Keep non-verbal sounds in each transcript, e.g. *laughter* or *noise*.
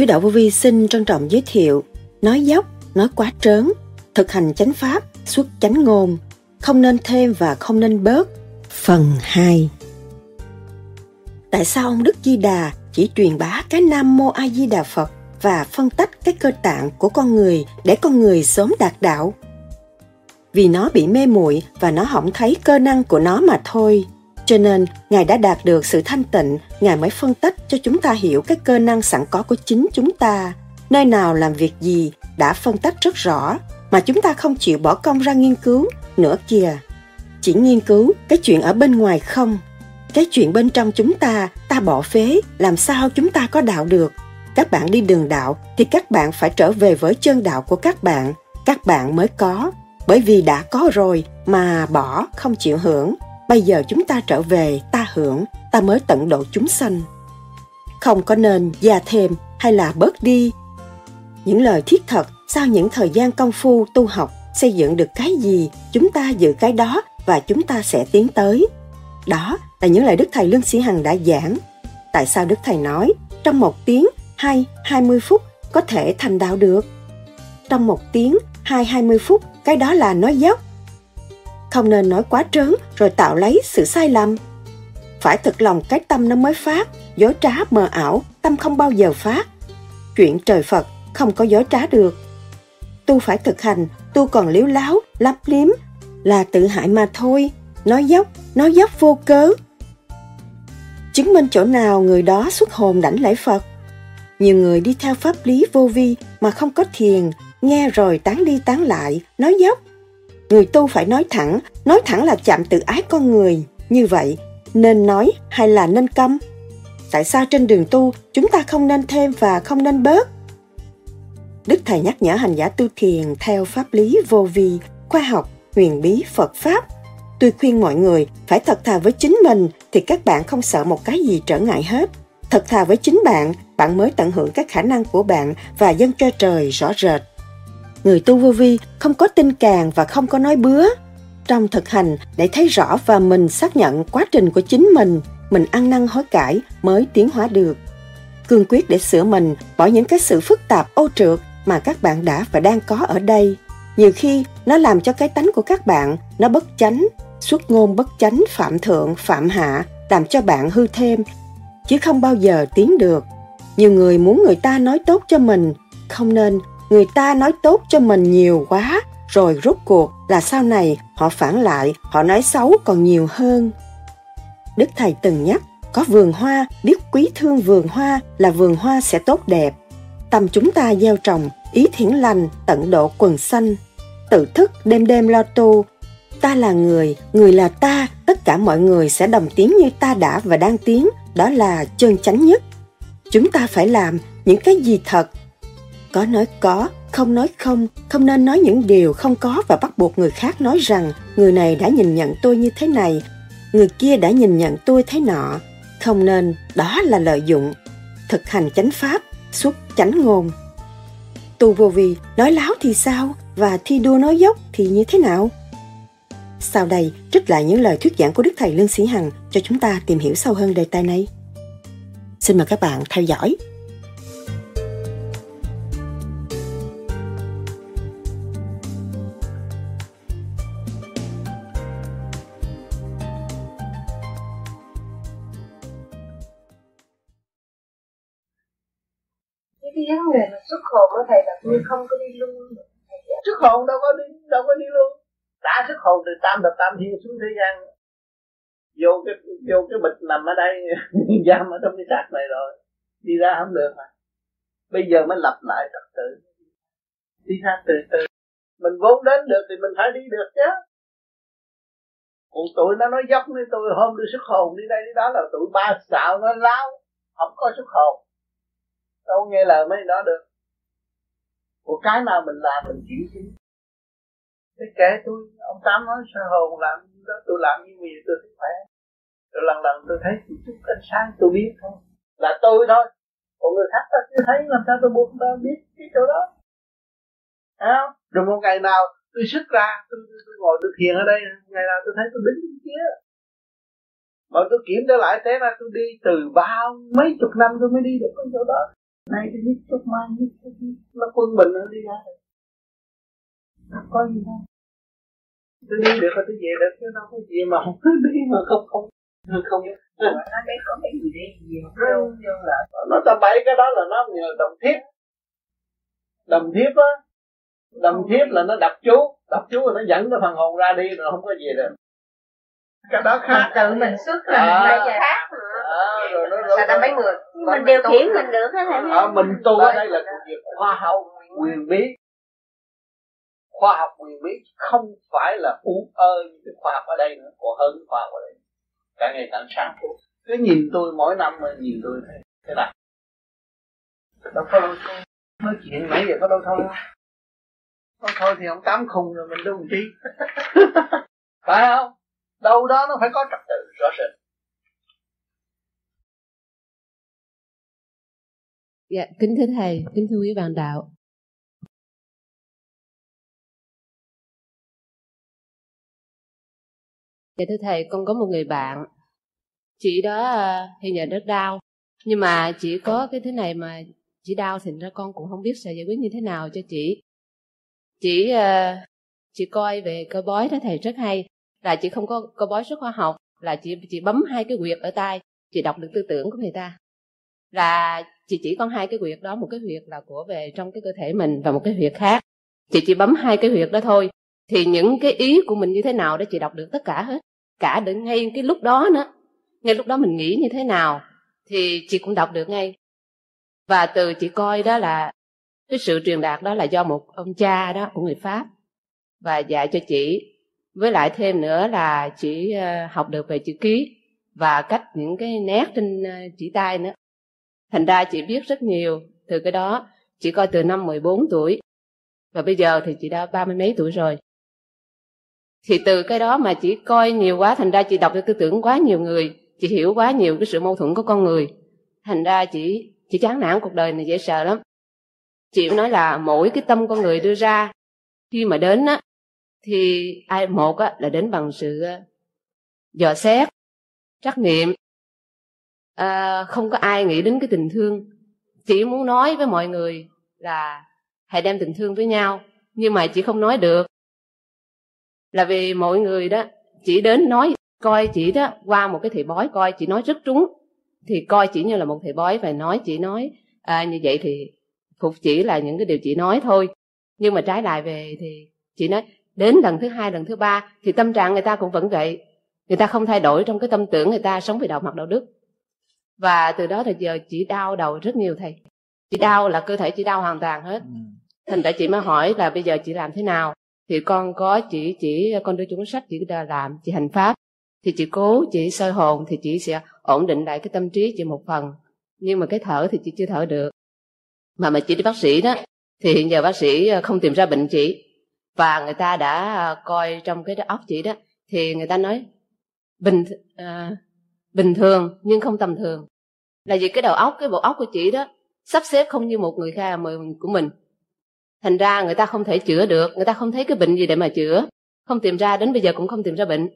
Sứ đạo vô vi xin trân trọng giới thiệu nói dốc, nói quá trớn, thực hành chánh pháp, xuất chánh ngôn, không nên thêm và không nên bớt. Phần 2 Tại sao ông Đức Di Đà chỉ truyền bá cái Nam Mô A Di Đà Phật và phân tách cái cơ tạng của con người để con người sớm đạt đạo? Vì nó bị mê muội và nó không thấy cơ năng của nó mà thôi. Cho nên, Ngài đã đạt được sự thanh tịnh, Ngài mới phân tích cho chúng ta hiểu cái cơ năng sẵn có của chính chúng ta. Nơi nào làm việc gì đã phân tích rất rõ, mà chúng ta không chịu bỏ công ra nghiên cứu nữa kìa. Chỉ nghiên cứu cái chuyện ở bên ngoài không. Cái chuyện bên trong chúng ta, ta bỏ phế, làm sao chúng ta có đạo được. Các bạn đi đường đạo thì các bạn phải trở về với chân đạo của các bạn. Các bạn mới có. Bởi vì đã có rồi mà bỏ không chịu hưởng bây giờ chúng ta trở về ta hưởng ta mới tận độ chúng sanh. Không có nên già thêm hay là bớt đi. Những lời thiết thật sau những thời gian công phu tu học xây dựng được cái gì, chúng ta giữ cái đó và chúng ta sẽ tiến tới. Đó là những lời đức thầy lương sĩ hằng đã giảng. Tại sao đức thầy nói, trong một tiếng hay 20 phút có thể thành đạo được? Trong một tiếng hay 20 phút, cái đó là nói dốc. Không nên nói quá trớn rồi tạo lấy sự sai lầm. Phải thực lòng cái tâm nó mới phát, dối trá mờ ảo, tâm không bao giờ phát. Chuyện trời Phật không có dối trá được. Tu phải thực hành, tu còn liếu láo, lấp liếm, là tự hại mà thôi, nói dốc, nói dốc vô cớ. Chứng minh chỗ nào người đó xuất hồn đảnh lễ Phật. Nhiều người đi theo pháp lý vô vi mà không có thiền, nghe rồi tán đi tán lại, nói dốc, người tu phải nói thẳng nói thẳng là chạm tự ái con người như vậy nên nói hay là nên câm? Tại sao trên đường tu chúng ta không nên thêm và không nên bớt? Đức thầy nhắc nhở hành giả tu thiền theo pháp lý vô vi, khoa học, huyền bí phật pháp. Tôi khuyên mọi người phải thật thà với chính mình thì các bạn không sợ một cái gì trở ngại hết. Thật thà với chính bạn bạn mới tận hưởng các khả năng của bạn và dâng cho trời rõ rệt. Người tu vô vi không có tin càng và không có nói bứa trong thực hành để thấy rõ và mình xác nhận quá trình của chính mình mình ăn năn hối cải mới tiến hóa được. Cương quyết để sửa mình bỏ những cái sự phức tạp, ô trượt mà các bạn đã và đang có ở đây. Nhiều khi, nó làm cho cái tánh của các bạn, nó bất chánh xuất ngôn bất chánh, phạm thượng, phạm hạ, làm cho bạn hư thêm, chứ không bao giờ tiến được. Nhiều người muốn người ta nói tốt cho mình, không nên. Người ta nói tốt cho mình nhiều quá, rồi rốt cuộc là sau này họ phản lại, họ nói xấu còn nhiều hơn. Đức thầy từng nhắc, có vườn hoa, biết quý thương vườn hoa là vườn hoa sẽ tốt đẹp. Tâm chúng ta gieo trồng, ý thiển lành, tận độ quần xanh tự thức đêm đêm lo tu. Ta là người người là ta, tất cả mọi người sẽ đồng tiếng như ta đã và đang tiếng, đó là chân chánh nhất. Chúng ta phải làm những cái gì thật. Có nói có không nói không không nên nói những điều không có và bắt buộc người khác nói rằng, người này đã nhìn nhận tôi như thế này, người kia đã nhìn nhận tôi thế nọ. Không nên, đó là lợi dụng. Thực hành chánh pháp, xuất chánh ngôn. Tu vô vi nói láo thì sao và thi đua nói dốc thì như thế nào? Sau đây, trích lại những lời thuyết giảng của đức thầy lương sĩ hằng cho chúng ta tìm hiểu sâu hơn đề tài này. Xin mời các bạn theo dõi. Đề mà xuất hồn của thầy là tôi không có đi luôn. Xuất hồn đâu có đi đâu có đi luôn. Đã xuất hồn từ tam thập tam thiên xuống thế gian vô cái vô cái bịch nằm ở đây *laughs* giam ở trong cái xác này rồi đi ra không được mà. Bây giờ mới lập lại trật tự. Đi ra từ từ. Mình vốn đến được thì mình phải đi được chứ. Còn tụi nó nói dốc với tôi hôm đi xuất hồn đi đây đi đó là tụi ba xạo nó láo không có xuất hồn đâu nghe lời mấy đó được. Của cái nào mình làm mình chịu chứ thế kể tôi ông tám nói sơ hồn làm đó tôi làm như vì tôi sức khỏe. Rồi lần lần tôi thấy chút ánh sáng tôi biết thôi. Là tôi thôi. Còn người khác ta chưa thấy làm sao tôi buộc ta biết cái chỗ đó? Thấy không? rồi một ngày nào tôi xuất ra tôi, tôi, tôi ngồi tôi thiền ở đây ngày nào tôi thấy tôi đứng bên kia. Mà tôi kiểm trở lại thế là tôi đi từ bao mấy chục năm tôi mới đi được cái chỗ đó nay tôi biết chút mai biết chút nó quân bình nó đi ra. Không có gì đâu tôi đi được là tôi về được chứ đâu có gì mà không đi mà không không không nó biết có mấy người đi nhiều vô vô là nó tầm bậy cái đó là nó nhờ đồng thiếp. Đồng thiếp á đồng thiếp là nó đập chú. Đập chú là nó dẫn cái phần hồn ra đi rồi không có gì được cái đó khác. Tự mình xuất là À. mình lại khác à, rồi nó sao ta mấy người mình điều khiển mình được hết thầy. À, mình tu ở đây là công việc khoa học quyền bí. Khoa học quyền bí không phải là u ơ như cái khoa học ở đây nữa còn hơn khoa học ở đây. Cả ngày càng sáng. Cứ nhìn tôi mỗi năm mà nhìn tôi thế thế nào. Đâu có đâu nói chuyện nãy giờ có đâu thôi. Nói thôi thì ông tám khùng rồi mình đâu chi *laughs* phải không đâu đó nó phải có trật tự rõ rệt Dạ, kính thưa thầy, kính thưa quý bạn đạo. Dạ thưa thầy, con có một người bạn. Chị đó à, thì hiện giờ rất đau. Nhưng mà chỉ có cái thế này mà chị đau thành ra con cũng không biết sẽ giải quyết như thế nào cho chị. Chị à, chị coi về cơ bói đó thầy rất hay. Là chị không có có bói sức khoa học. Là chị chị bấm hai cái huyệt ở tay. Chị đọc được tư tưởng của người ta. Là chị chỉ có hai cái huyệt đó, một cái huyệt là của về trong cái cơ thể mình và một cái huyệt khác chị chỉ bấm hai cái huyệt đó thôi thì những cái ý của mình như thế nào đó chị đọc được tất cả hết cả đến ngay cái lúc đó nữa ngay lúc đó mình nghĩ như thế nào, thì chị cũng đọc được ngay và từ chị coi đó là, cái sự truyền đạt đó là do một ông cha đó, của người pháp, và dạy cho chị với lại thêm nữa là chị ờ, học được về chữ ký và cách những cái nét trên ờ, chỉ tay nữa Thành ra chị biết rất nhiều từ cái đó. Chị coi từ năm 14 tuổi. Và bây giờ thì chị đã ba mươi mấy tuổi rồi. Thì từ cái đó mà chị coi nhiều quá, thành ra chị đọc được tư tưởng quá nhiều người. Chị hiểu quá nhiều cái sự mâu thuẫn của con người. Thành ra chị chị chán nản cuộc đời này dễ sợ lắm. Chị nói là mỗi cái tâm con người đưa ra khi mà đến á thì ai một á là đến bằng sự ờ, dò xét, trắc nghiệm. À, không có ai nghĩ đến cái tình thương. Chỉ muốn nói với mọi người là hãy đem tình thương với nhau nhưng mà chị không nói được. Là vì mọi người đó chỉ đến nói coi chị đó qua một cái thầy bói coi chị nói rất trúng thì coi chỉ như là một thầy bói và nói chị nói à, như vậy thì phục chỉ là những cái điều chị nói thôi. Nhưng mà trái lại về thì chị nói đến lần thứ hai lần thứ ba thì tâm trạng người ta cũng vẫn vậy. Người ta không thay đổi trong cái tâm tưởng người ta sống vì đạo mặt đạo đức. Và từ đó thì giờ chị đau đầu rất nhiều thầy. Chị đau là cơ thể chị đau hoàn toàn hết. Thành ra chị mới hỏi là bây giờ chị làm thế nào? Thì con có chỉ chỉ con đưa chúng sách chị làm chị hành pháp. Thì chị cố chị soi hồn thì chị sẽ ổn định lại cái tâm trí chị một phần. Nhưng mà cái thở thì chị chưa thở được. Mà mà chị đi bác sĩ đó thì hiện giờ bác sĩ không tìm ra bệnh chị và người ta đã à, coi trong cái óc chị đó thì người ta nói bình à, bình thường nhưng không tầm thường. Là vì cái đầu óc cái bộ óc của chị đó sắp xếp không như một người khác của mình. Thành ra người ta không thể chữa được người ta không thấy cái bệnh gì để mà chữa. Không tìm ra đến bây giờ cũng không tìm ra bệnh.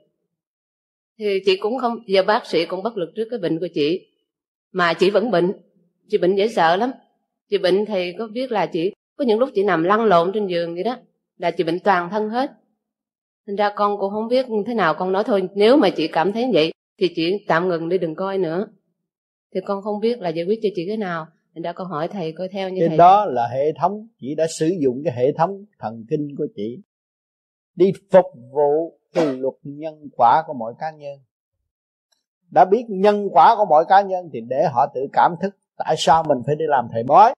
Thì chị cũng không giờ bác sĩ cũng bất lực trước cái bệnh của chị. Mà chị vẫn bệnh chị bệnh dễ sợ lắm. Chị bệnh thì có biết là chị có những lúc chị nằm lăn lộn trên giường vậy đó là chị bệnh toàn thân hết. Thành ra con cũng không biết thế nào con nói thôi. Nếu mà chị cảm thấy vậy thì chị tạm ngừng đi đừng coi nữa. Thì con không biết là giải quyết cho chị cái nào. Thành ra con hỏi thầy coi theo như Trên thầy. đó là hệ thống. Chị đã sử dụng cái hệ thống thần kinh của chị. Đi phục vụ cái luật nhân quả của mỗi cá nhân. Đã biết nhân quả của mọi cá nhân thì để họ tự cảm thức tại sao mình phải đi làm thầy bói.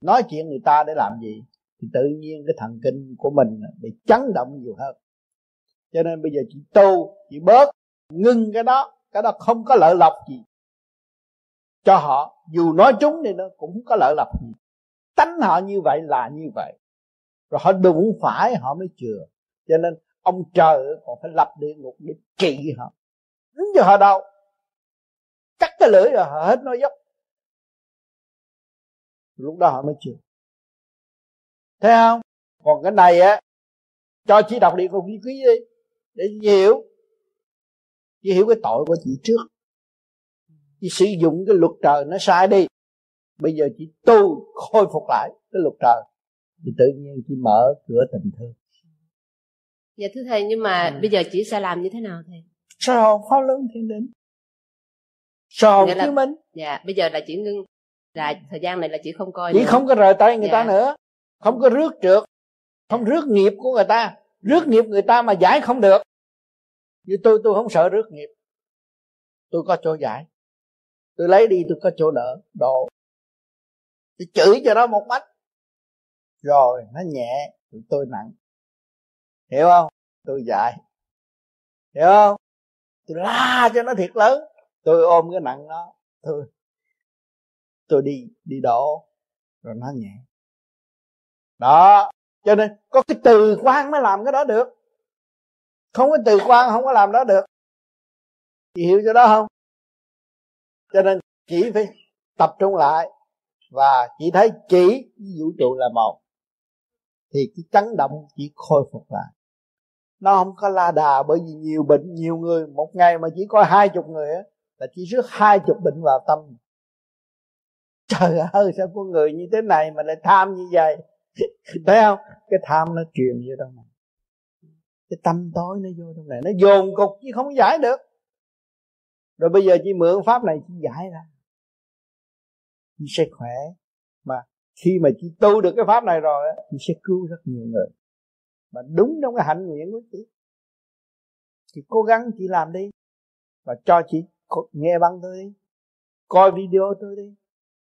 Nói chuyện người ta để làm gì thì tự nhiên cái thần kinh của mình bị chấn động nhiều hơn. Cho nên bây giờ chị tu, chị bớt, ngưng cái đó cái đó không có lợi lộc gì. Cho họ, dù nói chúng thì nó cũng không có lợi lộc gì. Tánh họ như vậy là như vậy. Rồi họ đúng phải, họ mới chừa. Cho nên ông trời còn phải lập địa ngục để trị họ. Đứng cho họ đâu. Cắt cái lưỡi rồi họ hết nói dốc. Lúc đó họ mới chừa thấy không? Còn cái này á cho chị đọc địa ngục di ký đi để chị hiểu. Chị hiểu cái tội của chị trước. Chị sử dụng cái luật trời nó sai đi. Bây giờ chị tu khôi phục lại cái luật trời thì tự nhiên chị mở cửa tình thương. Dạ thưa thầy nhưng mà ừ. bây giờ chị sẽ làm như thế nào thầy? Soi hồn pháp lớn thiên định soi hồn chứng minh? dạ bây giờ là chị ngưng là thời gian này là chị không coi chị nữa. không có rời tay người dạ. ta nữa không có rước trượt không rước nghiệp của người ta. Rước nghiệp người ta mà giải không được. Như tôi tôi không sợ rước nghiệp. Tôi có chỗ giải. Tôi lấy đi, tôi có chỗ đỡ. Độ. Tôi chửi cho nó một bách. Rồi, nó nhẹ. Tôi nặng. Hiểu không? Tôi dạy. Hiểu không? Tôi la cho nó thiệt lớn. Tôi ôm cái nặng nó. Tôi tôi đi đi đổ. Rồi nó nhẹ đó, cho nên có cái từ quan mới làm cái đó được. Không có từ quan không có làm đó được. Chị hiểu cho đó không? Cho nên chỉ phải tập trung lại và chỉ thấy chỉ vũ trụ là một, thì cái chấn động chỉ khôi phục lại. Nó không có la đà bởi vì nhiều bệnh, nhiều người, một ngày mà chỉ có hai chục người á, là chỉ rước hai chục bệnh vào tâm. Trời ơi, sao có người như thế này mà lại tham như vậy? Thấy không? Cái tham nó truyền vô trong này. Cái tâm tối nó vô trong này. Nó dồn cục chứ không giải được. Rồi bây giờ chị mượn pháp này chị giải ra. Chị sẽ khỏe. Mà khi mà chị tu được cái pháp này rồi chị sẽ cứu rất nhiều người. Mà đúng trong cái hạnh nguyện của chị. Chị cố gắng chị làm đi. Và cho chị nghe băng tôi đi. Coi video tôi đi.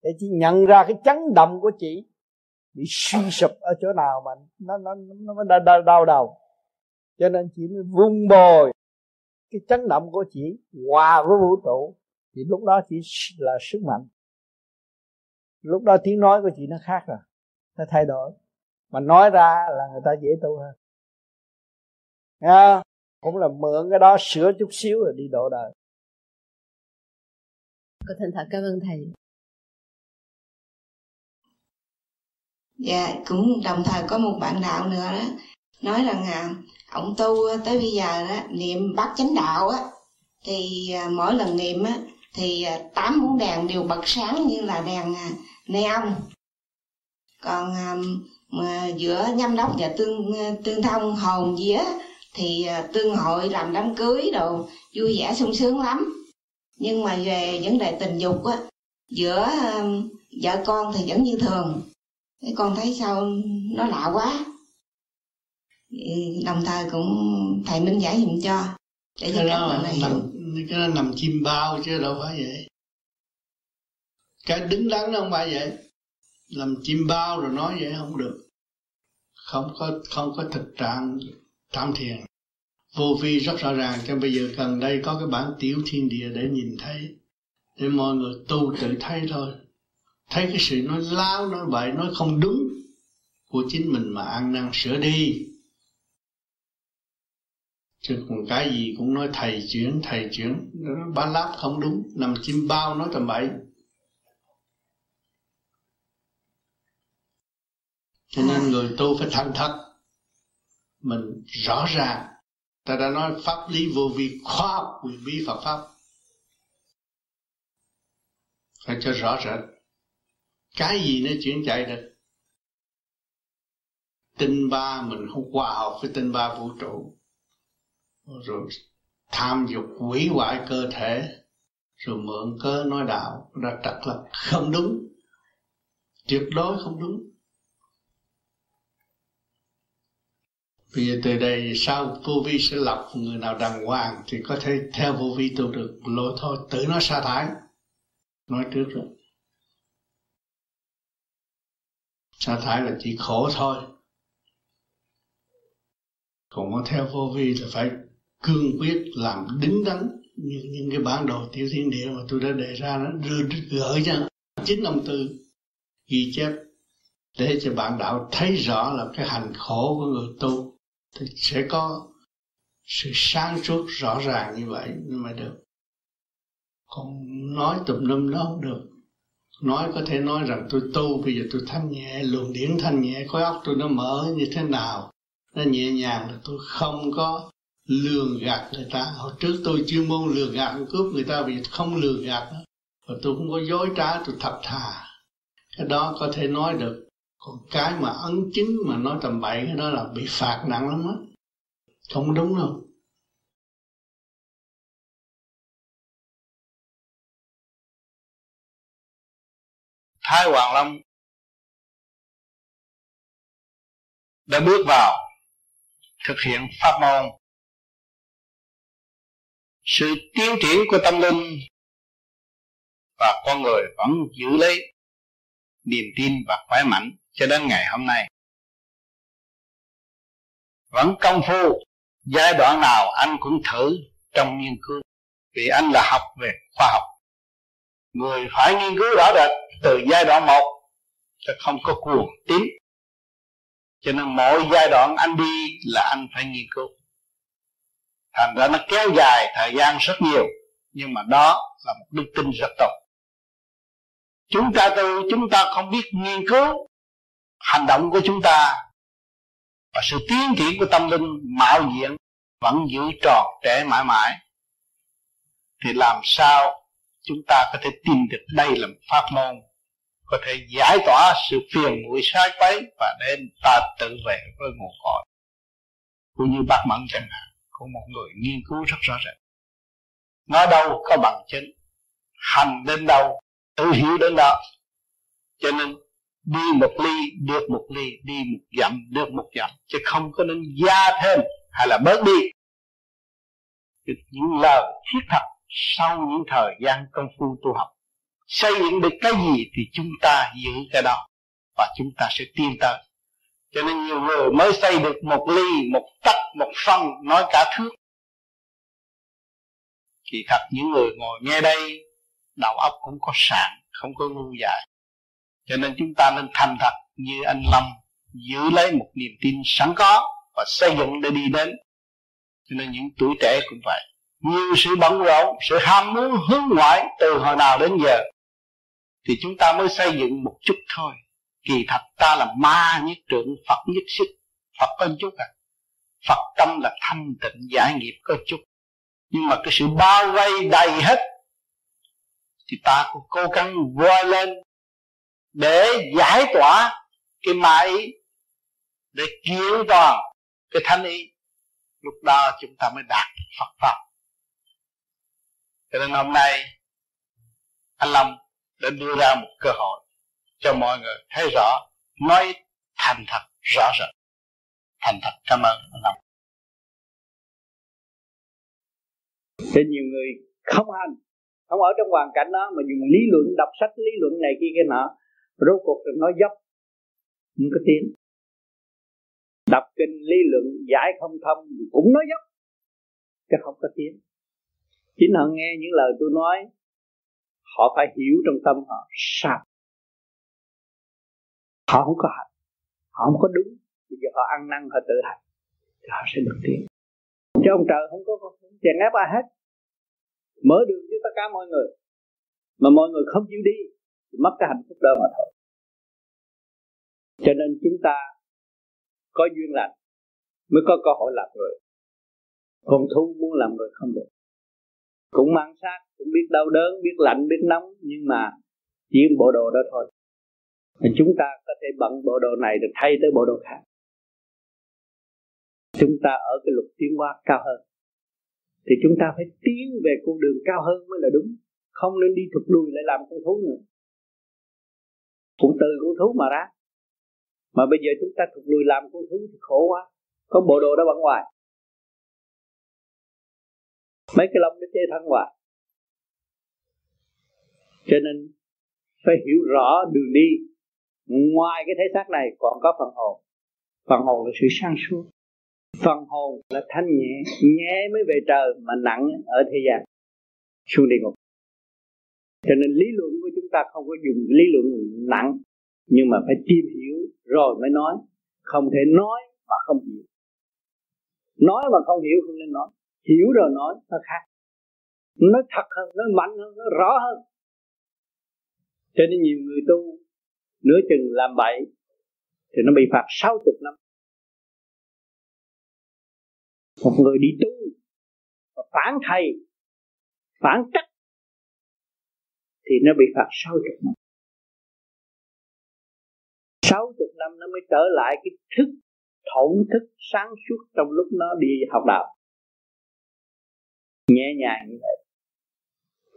Để chị nhận ra cái chấn động của chị bị suy sụp ở chỗ nào mà nó nó nó, nó đau, đau đầu. Cho nên chị mới vung bồi. Cái chấn động của chị hòa với vũ trụ thì lúc đó chỉ là sức mạnh. Lúc đó tiếng nói của chị nó khác rồi nó thay đổi. Mà nói ra là người ta dễ tu hơn. Nghe cũng là mượn cái đó sửa chút xíu rồi đi độ đời. Có thành thật cảm ơn thầy. Dạ cũng đồng thời có một bạn đạo nữa đó. Nói rằng à, ông tu tới bây giờ đó niệm bát chánh đạo á thì à, mỗi lần niệm á thì à, tám bóng đèn đều bật sáng như là đèn à, neon. Còn à, mà giữa nhâm đốc và tương à, tương thông hồn vía thì à, tương hội làm đám cưới đồ vui vẻ sung sướng lắm. Nhưng mà về vấn đề tình dục á giữa à, vợ con thì vẫn như thường cái con thấy sao? Nó lạ quá. Đồng thời cũng thầy minh giải dùm cho để cho các bạn này hiểu. cái đó nằm chim bao chứ đâu phải vậy. Cái đứng đắn nó không phải vậy. Làm chim bao rồi nói vậy không được. Không có không có thực trạng tam thiền vô vi rất rõ ràng cho bây giờ cần đây có cái bản tiểu thiên địa để nhìn thấy để mọi người tu tự thấy thôi thấy cái sự nói láo, nói bậy, nói không đúng của chính mình mà ăn năn sửa đi. Chứ còn cái gì cũng nói thầy chuyển thầy chuyển. Nó ba láp không đúng, nằm chim bao nói tầm bậy. Cho nên người tu phải thành thật. Mình rõ ràng. Ta đã nói pháp lý vô vi khoa học quyền bí Phật pháp. Phải cho rõ rệt cái gì nó chuyển chạy được? Tinh ba mình không hòa hợp với tinh ba vũ trụ. Rồi tham dục hủy hoại cơ thể, rồi mượn cớ nói đạo ra trật là không đúng. Tuyệt đối không đúng. Bây giờ từ đây sau vô vi sẽ lọc người nào đàng hoàng thì có thể theo vô vi tu được. Lỗi thôi, tự nó sa thải. Nói trước rồi. Sa thải là chỉ khổ thôi. Còn muốn theo vô vi là phải cương quyết làm đứng đắn như những cái bản đồ tiểu thiên địa mà tôi đã đề ra nó đưa gửi cho chính ông tư, ghi chép để cho bạn đạo thấy rõ là cái hành khổ của người tu. Thì sẽ có sự sáng suốt rõ ràng như vậy mới được. Còn nói tùm lum nó không được nói có thể nói rằng tôi tu, bây giờ tôi thanh nhẹ, luồng điển thanh nhẹ, khối óc tôi nó mở như thế nào, nó nhẹ nhàng là tôi không có lường gạt người ta. Hồi trước tôi chuyên môn lường gạt, cướp người ta vì không lường gạt nữa. Và tôi không có dối trá, tôi thật thà. Cái đó có thể nói được. Còn cái mà ấn chứng mà nói tầm bậy, cái đó là bị phạt nặng lắm á. Không đúng đâu. Thái Hoàng Long đã bước vào thực hiện pháp môn. Sự tiến triển của tâm linh và con người vẫn giữ lấy niềm tin và khỏe mạnh cho đến ngày hôm nay. Vẫn công phu, giai đoạn nào anh cũng thử trong nghiên cứu, vì anh là học về khoa học. Người phải nghiên cứu rõ rệt từ giai đoạn một cho không có cuồng tín. Cho nên mỗi giai đoạn anh đi là anh phải nghiên cứu. Thành ra nó kéo dài thời gian rất nhiều, nhưng mà đó là một đức tin rất tốt. Chúng ta tu, chúng ta không biết nghiên cứu hành động của chúng ta và sự tiến triển của tâm linh mạo diện vẫn giữ tròn trẻ mãi mãi, thì làm sao chúng ta có thể tin được đây là một pháp môn có thể giải tỏa sự phiền muội sai quấy và đem ta tự về với nguồn cội. Cũng như bác mẫn chẳng hạn của một người nghiên cứu rất rõ rệt nói đâu có bằng chứng, hành đến đâu, tự hiểu đến đó. Cho nên, đi một ly, được một ly, đi một dặm, được một dặm, chứ không có nên gia thêm hay là bớt đi. Những lời thiết thật sau những thời gian công phu tu học xây dựng được cái gì thì chúng ta giữ cái đó, và chúng ta sẽ tiến tới. Cho nên nhiều người mới xây được một ly, một tấc một phân, nói cả thước. Thì thật, những người ngồi nghe đây, đầu óc cũng có sạn, không có ngu dại. Cho nên chúng ta nên thành thật như anh Lâm, giữ lấy một niềm tin sẵn có và xây dựng để đi đến. Cho nên những tuổi trẻ cũng vậy. Nhiều sự bận rộn, sự ham muốn hướng ngoại từ hồi nào đến giờ thì chúng ta mới xây dựng một chút thôi. Kỳ thật ta là ma nhất trượng phật nhất sức, phật có chút à. Phật tâm là thanh tịnh giải nghiệp có chút. Nhưng mà cái sự bao vây đầy hết, thì ta cũng cố gắng voi lên để giải tỏa cái ma ý, để kiện toàn cái thanh ý. Lúc đó chúng ta mới đạt Phật pháp. Cho nên hôm nay, anh Long đã đưa ra một cơ hội cho mọi người thấy rõ, nói thành thật rõ rệt. Thành thật, cảm ơn anh Long. Thế nhiều người không hành, không ở trong hoàn cảnh đó, mà dùng lý luận, đọc sách lý luận này kia cái nọ, rốt cuộc rồi nói dốc, không có tiếng. Đọc kinh lý luận, giải không thông, cũng nói dốc, chứ không có tiếng. Chính họ nghe những lời tôi nói họ phải hiểu trong tâm họ sao? Họ không có hạnh, họ không có đúng. Bây giờ họ ăn năn họ tự hành thì họ sẽ được tiến. Chứ ông trời không có chèn ép ai hết. Mở đường cho tất cả mọi người. Mà mọi người không chịu đi thì mất cái hạnh phúc đó mà thôi. Cho nên chúng ta có duyên lành mới có cơ hội làm người. Còn thú muốn làm người không được cũng mang sát, cũng biết đau đớn, biết lạnh, biết nóng, nhưng mà chỉ bộ đồ đó thôi. Thì chúng ta có thể bận bộ đồ này được thay tới bộ đồ khác. Chúng ta ở cái luật tiến hóa cao hơn. Thì chúng ta phải tiến về con đường cao hơn mới là đúng. Không nên đi thụt lùi lại làm con thú nữa. Cũng từ con thú mà ra. Mà bây giờ chúng ta thụt lùi làm con thú thì khổ quá. Có bộ đồ đó bận ngoài mấy cái lông nó che thân ngoài cho nên phải hiểu rõ đường đi. Ngoài cái thể xác này còn có phần hồn. Phần hồn là sự sáng suốt. Phần hồn là thanh nhẹ. Nhẹ mới về trời mà nặng ở thế gian. Xuống địa ngục. Cho nên lý luận của chúng ta không có dùng lý luận nặng, nhưng mà phải tìm hiểu rồi mới nói. Không thể nói mà không hiểu. Nói mà không hiểu không nên nói hiểu rồi nói nó khác. Nó thật hơn nó mạnh hơn nó rõ hơn. Cho nên nhiều người tu nửa chừng làm bậy thì nó bị phạt 60 năm. Một người đi tu và phản thầy phản cách, thì nó bị phạt 60 năm. 60 năm nó mới trở lại cái thức thổn thức sáng suốt trong lúc nó đi học đạo nhẹ nhàng như vậy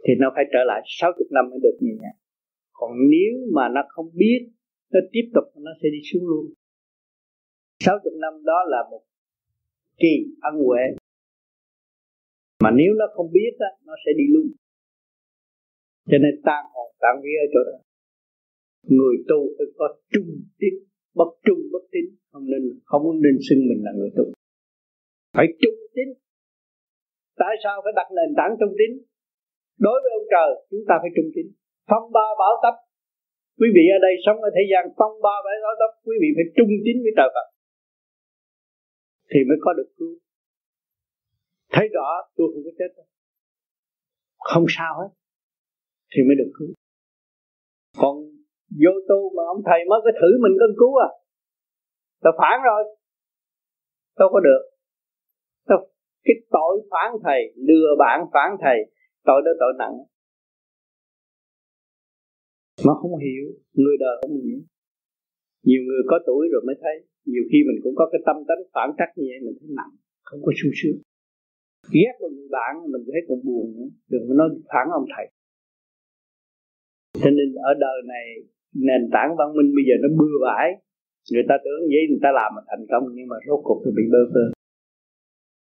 thì nó phải trở lại 60 năm mới được nhẹ nhàng. Còn nếu mà nó không biết nó tiếp tục nó sẽ đi xuống luôn. 60 năm đó là một kỳ ân huệ. Mà nếu nó không biết á, nó sẽ đi luôn. Cho nên tan hồn tan vía ở chỗ đó. Người tu phải có trung tín bất trung bất tín. Không nên không nên xưng mình là người tu. Phải trung tín tại sao phải đặt nền tảng trung tín? Đối với ông trời, chúng ta phải trung tín. Phong ba bảo tấp quý vị ở đây sống ở thế gian phong ba bảo tấp quý vị phải trung tín với trời Phật. Thì mới có được cứu. Thấy rõ, tôi không có chết đâu. Không sao hết, thì mới được cứu. Còn vô tu mà ông thầy mới có thử mình có cứu à? Tôi phản rồi. Đâu có được. Đâu cái tội phản thầy, lừa bạn phản thầy, tội đó tội nặng. Mà không hiểu, người đời không hiểu. Nhiều người có tuổi rồi mới thấy, nhiều khi mình cũng có cái tâm tánh phản trắc như vậy, mình thấy nặng, không có sung sướng. Ghét một người bạn, mình thấy còn buồn nữa, đừng có nói phản ông thầy. Cho nên ở đời này, nền tảng văn minh bây giờ nó bừa bãi. Người ta tưởng vậy, người ta làm mà thành công, nhưng mà rốt cuộc thì bị bơ vơ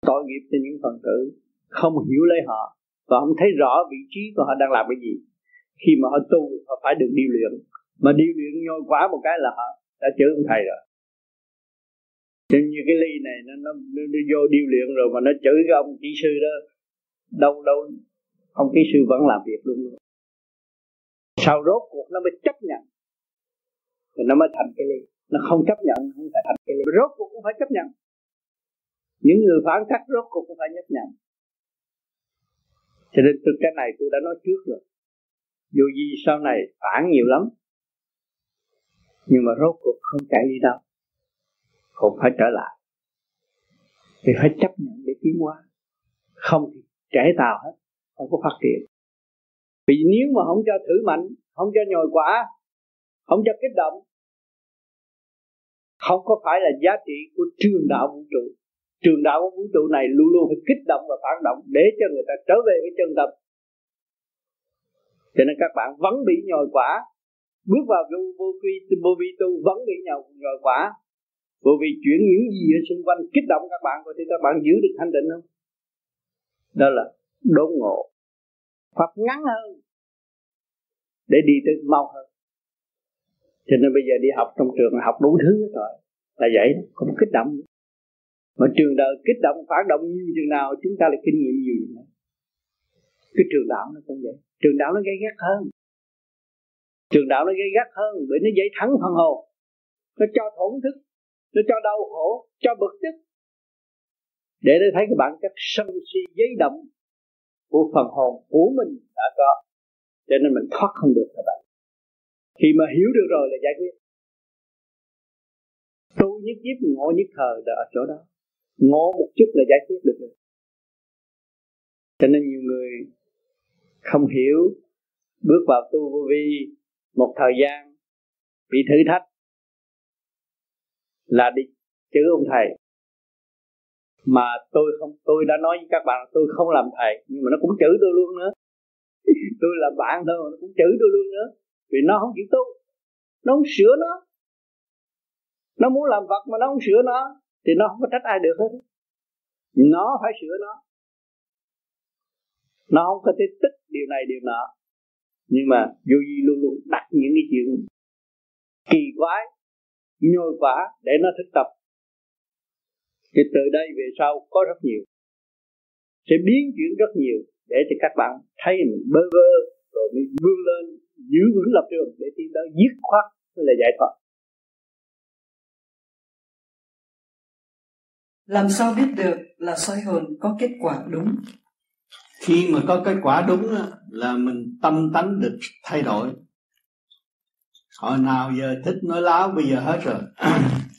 tội nghiệp cho những phần tử không hiểu lấy họ và không thấy rõ vị trí của họ đang làm cái gì. Khi mà họ tu họ phải được điều luyện. Mà điều luyện nhồi quá một cái là họ đã chửi ông thầy rồi. Nhưng như cái ly này nó, nó, nó, nó vô điều luyện rồi mà nó chửi cái ông kỹ sư đó đâu đâu ông kỹ sư vẫn làm việc luôn luôn. Sau rốt cuộc nó mới chấp nhận. Thì nó mới thành cái ly. Nó không chấp nhận không phải thành cái ly. Rốt cuộc cũng phải chấp nhận những người phản cách rốt cuộc cũng phải chấp nhận cho nên từ cái này tôi đã nói trước rồi. Dù gì sau này phản nhiều lắm, nhưng mà rốt cuộc không chạy đi đâu. Cũng phải trở lại. Thì phải chấp nhận để tiến hóa. Không thì trẻ tàu hết, không có phát triển. Vì nếu mà không cho thử mạnh, không cho nhồi quả, không cho kích động, không có phải là giá trị của trường đạo vũ trụ trường đạo của vũ trụ này luôn luôn phải kích động và phản động để cho người ta trở về với chân tâm cho nên các bạn vẫn bị nhồi quả. Bước vào vô vô vi vô vi tu vẫn bị nhồi nhồi quả. Bởi vì chuyển những gì ở xung quanh kích động các bạn, có thể các bạn giữ được thanh định không? Đó là đốn ngộ. Hoặc ngắn hơn để đi tới mau hơn. Cho nên bây giờ đi học trong trường học đủ thứ rồi. Là vậy không kích động mà trường đời kích động, phản động nhiều chừng nào, chúng ta lại kinh nghiệm nhiều chừng nào. Cái trường đạo nó cũng vậy. Trường đạo nó gây gắt hơn. Trường đạo nó gây gắt hơn bởi nó dễ thắng phần hồn. Nó cho thổn thức, nó cho đau khổ, cho bực tức. Để nó thấy cái bản chất sân si giấy động của phần hồn của mình đã có, cho nên mình thoát không được các bạn. Khi mà hiểu được rồi là giải quyết. Tu nhất kiếp, ngộ nhất thờ là ở chỗ đó ngó một chút là giải quyết được rồi. Cho nên nhiều người không hiểu, bước vào tu vô vi một thời gian, bị thử thách, là đi chữ ông thầy. Mà tôi không, tôi đã nói với các bạn tôi không làm thầy, nhưng mà nó cũng chữ tôi luôn nữa. *laughs* Tôi là bạn thôi mà nó cũng chữ tôi luôn nữa. Vì nó không chịu tu, nó không sửa nó. Nó muốn làm vật mà nó không sửa nó thì nó không có trách ai được hết. Nó phải sửa nó. Nó không có thể tích điều này điều nọ. Nhưng mà vô vi luôn luôn đặt những cái chuyện kỳ quái, nhồi quả để nó thực tập. Thì từ đây về sau có rất nhiều. Sẽ biến chuyển rất nhiều để cho các bạn thấy mình bơ vơ, rồi mới vươn lên, giữ vững lập trường để tiến tới dứt khoát là giải thoát. Làm sao biết được là soi hồn có kết quả đúng khi mà có kết quả đúng là mình tâm tánh được thay đổi hồi nào giờ thích nói láo bây giờ hết rồi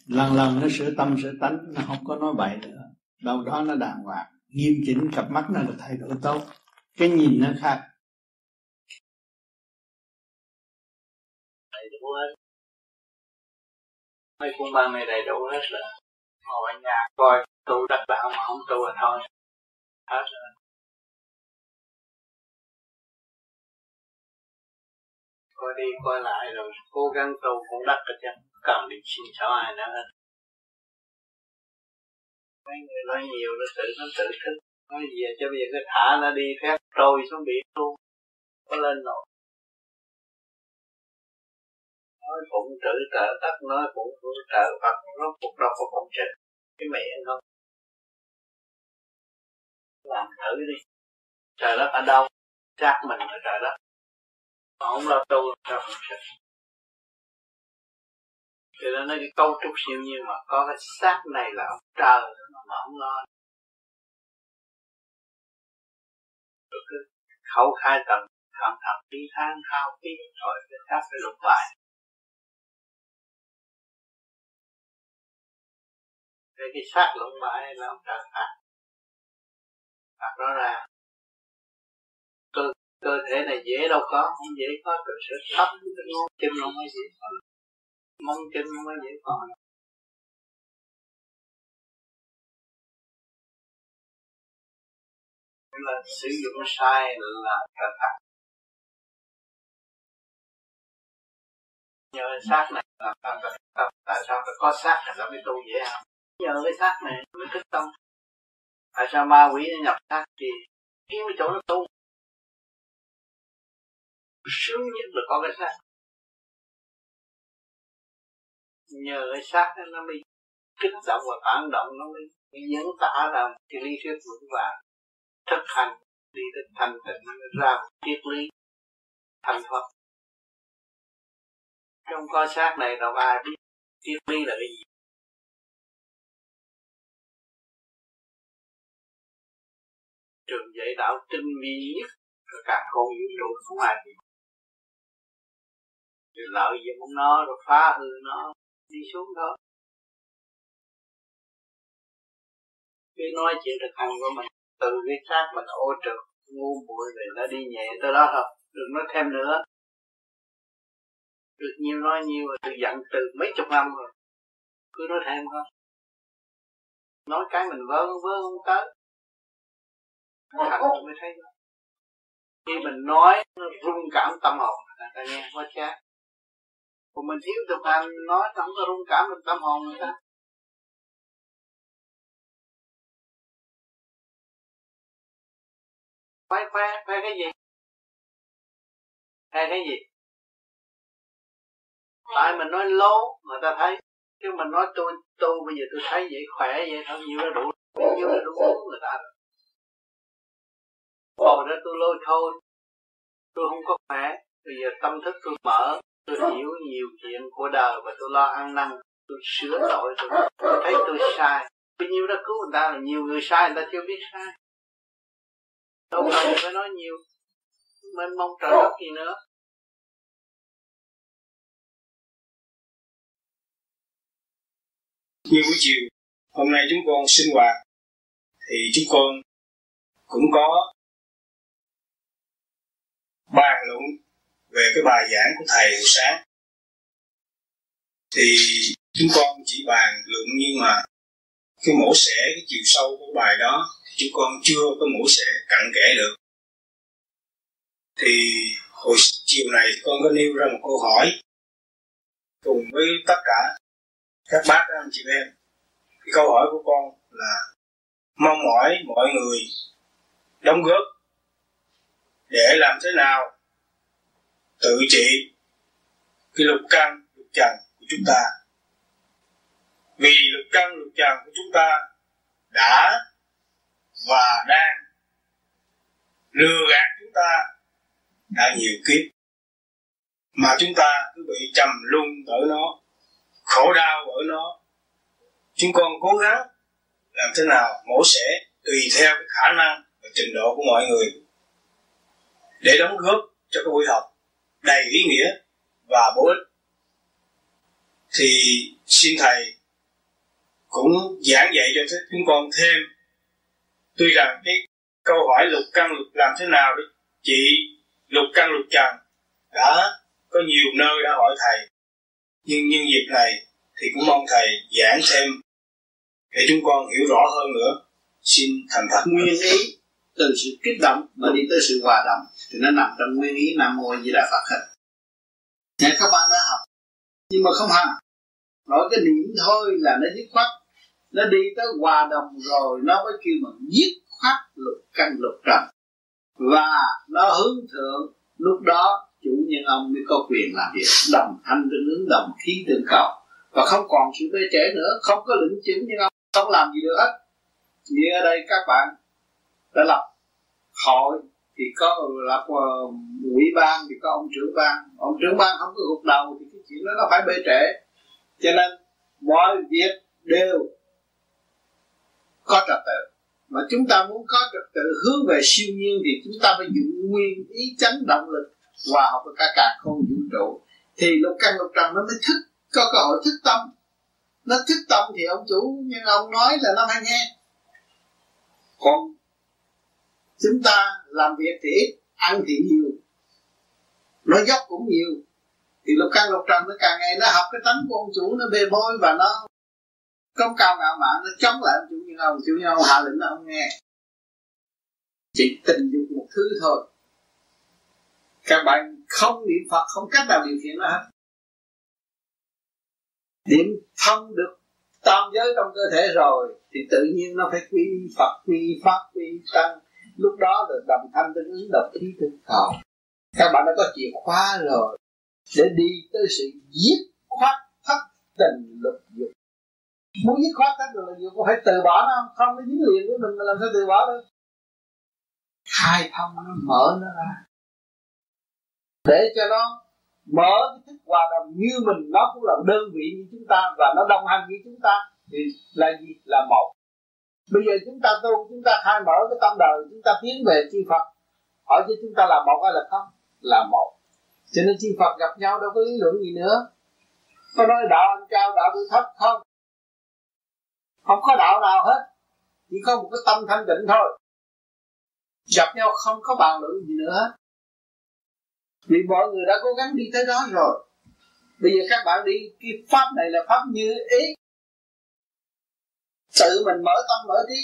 lần lần nó sửa tâm sửa tánh nó không có nói bậy nữa đâu đó nó đàng hoàng nghiêm chỉnh cặp mắt nó được thay đổi tốt cái nhìn nó khác đầy đủ hết mấy này đầy đủ hết rồi ngồi ở nhà coi tu đắc đạo mà không tu là thôi. Hết rồi. Coi đi, coi lại rồi cố gắng tu cũng đắc được chứ cần đi xin cháu ai nữa. Hết mấy người nói nhiều, nó tự nó tự thức. Nói gì à, cho bây giờ cứ thả nó đi, phép trôi xuống biển luôn. Có lên nổi nói phụng trữ trợ tất nói phụng trữ trợ Phật, nó phục đâu có phụng trình cái mẹ không làm thử đi. Trời đất ở đâu? Chắc mình ở trời đất. Mà không lo tu sao phụng sinh? Cho nên nói cái cấu trúc siêu nhiên mà có cái xác này là ông trời mà không lo. Rồi cứ khẩu khai tầng thầm thầm đi than khao rồi cái khác phải lục bài cái cái xác lục bài là ông trời phạt. Phạt rõ ràng cơ cơ thể này dễ đâu có, không dễ có từ sự thấp cái ngón chân nó mới dễ có. Mong chân nó mới dễ có. Là sử dụng sai là trở thận nhờ xác này là ta tập tại sao phải có xác là nó mới tu dễ không nhờ cái xác này mới thức tâm tại sao ma quỷ nó nhập xác thì kiếm cái chỗ nó tu? Sướng nhất là có cái xác. Nhờ cái xác nó mới kích động và phản động, nó mới diễn tả ra cái lý thuyết vững vàng. Thực hành, đi đến thành tịnh ra một triết lý thành Phật. Trong có xác này đâu ai biết triết lý là cái gì. Trường dạy đạo tinh vi nhất. Ở càng khôn vũ trụ không ai biết rồi lợi dụng nó, rồi phá hư nó, đi xuống đó. Cứ nói chuyện thực hành của mình, từ cái xác mình ô trực ngu muội về nó đi nhẹ tới đó thôi, đừng nói thêm nữa. Được nhiều nói nhiều rồi tôi giận từ mấy chục năm rồi. Cứ nói thêm thôi. Nói cái mình vớ vớ không tới thành mới thấy. Khi mình nói, nó rung cảm tâm hồn. Người ta nghe quá chát. Còn mình thiếu thực hành, nói không có rung cảm được tâm hồn người ta. Khoe khoe khoe cái gì? Khoe cái gì? Tại mình nói lố người ta thấy. Chứ mình nói tôi tu bây giờ tôi thấy vậy, khỏe vậy, thôi, nhiều là đủ. Nhiều là đủ, người ta rồi hồi đó tôi lôi thôi. Tôi không có khỏe bây giờ tâm thức tôi mở tôi hiểu nhiều chuyện của đời và tôi lo ăn năn tôi sửa tội tôi, tôi thấy tôi sai. Bao nhiêu đã cứu người ta là nhiều người sai người ta chưa biết sai. Đâu cần phải nói nhiều. Mênh mong trời đất gì nữa. Như buổi chiều hôm nay chúng con sinh hoạt thì chúng con cũng có bàn luận về cái bài giảng của thầy buổi sáng. Thì chúng con chỉ bàn luận nhưng mà cái mổ xẻ, cái chiều sâu của bài đó chúng con chưa có mổ xẻ cặn kẽ được. Thì hồi chiều này con có nêu ra một câu hỏi cùng với tất cả các bác anh chị em. Cái câu hỏi của con là, mong mỏi mọi người đóng góp để làm thế nào? Tự trị. Cái lục căn, lục trần của chúng ta. Vì lục căn, lục trần của chúng ta đã và đang lừa gạt chúng ta đã nhiều kiếp. Mà chúng ta cứ bị trầm luân ở nó, khổ đau ở nó. Chúng con cố gắng làm thế nào mổ sẽ tùy theo cái khả năng và trình độ của mọi người để đóng góp cho cái buổi học đầy ý nghĩa và bổ ích. Thì xin thầy cũng giảng dạy cho chúng con thêm tuy rằng cái câu hỏi lục căn lục làm thế nào để chị lục căn lục trần đã có nhiều nơi đã hỏi thầy. Nhưng nhân dịp này thì cũng mong thầy giảng thêm để chúng con hiểu rõ hơn nữa. Xin thành thật. Nguyên ý từ sự kích động mà đi tới sự hòa đồng, thì nó nằm trong nguyên ý nam mô di đà phật hết. Thế các bạn đã học, nhưng mà không hành nói cái niệm thôi là nó dứt khoát. Nó đi tới hòa đồng rồi, nó mới kêu mình dứt khoát lục căn lục trần. Và nó hướng thượng, lúc đó chủ nhân ông mới có quyền làm việc. Đồng thanh tương ứng đồng, khí tương cầu. Và không còn sự bê trễ nữa, không có lĩnh chứng, nhưng ông không làm gì được hết. Như ở đây các bạn đã lập hội thì có lập ủy ban, thì có ông trưởng ban. Ông trưởng ban không có gục đầu, thì cái chuyện đó nó phải bê trễ. Cho nên mọi việc đều có trật tự. Mà chúng ta muốn có trật tự hướng về siêu nhiên thì chúng ta phải dụng nguyên ý chánh động lực, hòa hợp với cả cả không vũ trụ. Thì lục căn lục trần nó mới thức, có cơ hội thức tâm. Nó thức tâm thì ông chủ, nhưng ông nói là nó phải nghe. Còn chúng ta làm việc thì ít ăn thì nhiều. Nói dốc cũng nhiều. Thì lục căn lục trần nó càng ngày nó học cái tánh của ông chủ, nó bề bôi và nó công cao ngạo mạn, nó chống lại ông chủ như ông. Chủ như ông hạ lệnh nó không nghe. Chỉ tình dục một thứ thôi. Các bạn không niệm phật, không cách nào điều khiển nó hết. Niệm thông được tam giới trong cơ thể rồi, thì tự nhiên nó phải quy phật, quy pháp, quy tăng lúc đó là đồng thanh tương ứng độc khí tương cầu các bạn đã có chìa khóa rồi. Để đi tới sự giết khoát thất tình lục dục. Muốn giết khoát thất tình lục dục có phải từ bỏ nó, không không nó dính liền với mình mà làm sao từ bỏ được? Khai thông nó mở nó ra. Để cho nó mở cái thức hòa đồng như mình, nó cũng là đơn vị như chúng ta và nó đồng hành như chúng ta, thì là gì? Là một bây giờ chúng ta tu, chúng ta khai mở cái tâm đời, chúng ta tiến về chư Phật. Hỏi cho chúng ta là một hay là không? Là một. Cho nên chư Phật gặp nhau đâu có lý luận gì nữa. Có nói đạo anh cao, đạo tôi thấp không? Không có đạo nào hết. Chỉ có một cái tâm thanh tịnh thôi. Gặp nhau không có bàn luận gì nữa. Hết vì mọi người đã cố gắng đi tới đó rồi. Bây giờ các bạn đi, cái pháp này là pháp như ý tự mình mở tâm mở trí.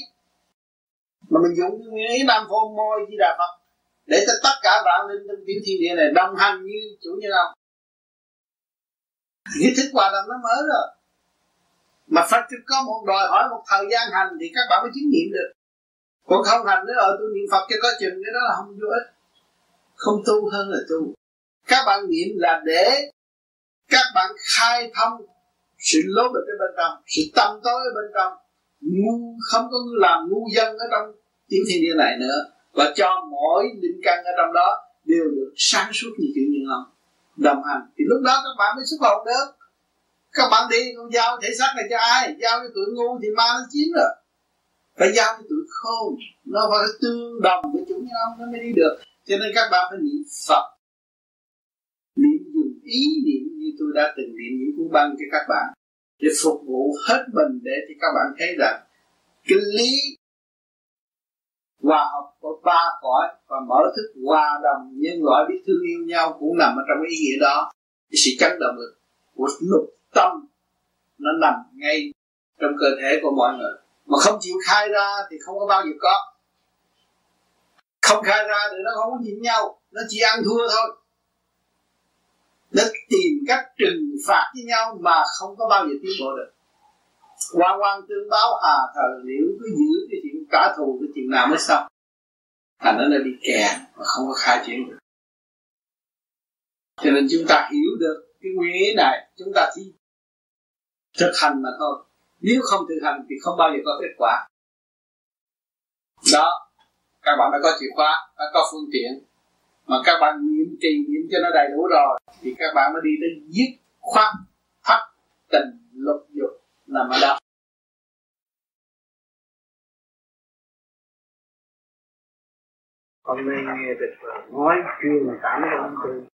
Mà mình dùng cái nguyên lý nam phô môi di đà phật để cho tất cả vạn linh trong tiểu thiên địa này đồng hành như chủ nhân ông. Cái thức hòa đồng nó mới rồi. Mà Phật có một đòi hỏi một thời gian hành thì các bạn mới chứng nghiệm được. Còn không hành nữa, ở tôi niệm Phật cho có chừng, cái đó là không vô ích. Không tu hơn là tu. Các bạn niệm là để các bạn khai thông sự lố bịch ở bên trong, sự tâm tối ở bên trong ngu, không có làm ngu dân ở trong tiếng thiên địa này nữa. Và cho mỗi linh căn ở trong đó đều được sáng suốt như kiểu như ông đồng hành. Thì lúc đó các bạn mới xuất hồn được. Các bạn đi, con giao thể xác này cho ai? Giao cho tụi ngu thì ma nó chiếm rồi. Phải giao cho tụi khôn. Nó phải tương đồng với chúng như ông nó mới đi được. Cho nên các bạn phải niệm phật. Niệm dùng ý niệm như tôi đã từng niệm những cuốn băng cho các bạn để phục vụ hết mình để thì các bạn thấy rằng cái lý hòa hợp của ba cõi và mở thức hòa đồng nhân loại biết thương yêu nhau cũng nằm ở trong ý nghĩa đó. Cái sự chấn động lực của lục tâm nó nằm ngay trong cơ thể của mọi người. Mà không chịu khai ra thì không có bao giờ có. Không khai ra thì nó không có nhìn nhau, nó chỉ ăn thua thôi đã tìm cách trừng phạt với nhau mà không có bao giờ tiến bộ được. Quan quan tương báo hà thờ liễu cứ giữ cái chuyện trả thù cái chuyện nào mới xong? Thành nó lại bị kẹt mà không có khai triển được. Cho nên chúng ta hiểu được cái nguyên lý này, chúng ta chỉ thực hành mà thôi. Nếu không thực hành thì không bao giờ có kết quả. Đó, các bạn đã có chìa khóa, đã có phương tiện mà các bạn niệm trì niệm cho nó đầy đủ rồi, thì các bạn mới đi tới dứt khoát thắt tình lục dục nằm ở đâu hôm nay nghe được nói chuyên cảm ơn tôi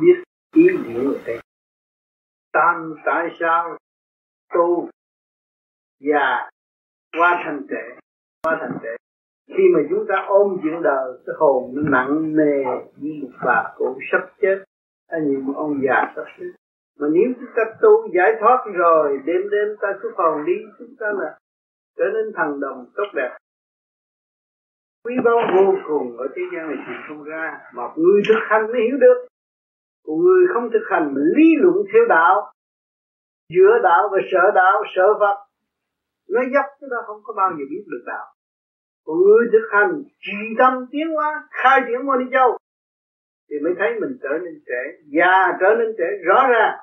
biết ý nghĩa của thầy. Tam tại sao tu già qua thành trẻ qua thành trẻ khi mà chúng ta ôm chuyện đời, cái hồn nó nặng nề như một bà cụ sắp chết, hay như một ông già sắp chết. Mà nếu chúng ta tu giải thoát rồi, đêm đêm ta xuất hồn đi, chúng ta là trở nên thần đồng tốt đẹp. Quý báu vô cùng ở thế gian này tìm không ra, mà người thực hành mới hiểu được. Còn người không thực hành mà lý luận theo đạo, giữa đạo và sợ đạo, sợ Phật, nó dốc chúng ta không có bao giờ biết được đạo còn thực hành trì tâm tiến hóa, khai triển môn đi châu. Thì mới thấy mình trở nên trẻ, già trở nên trẻ, rõ ràng,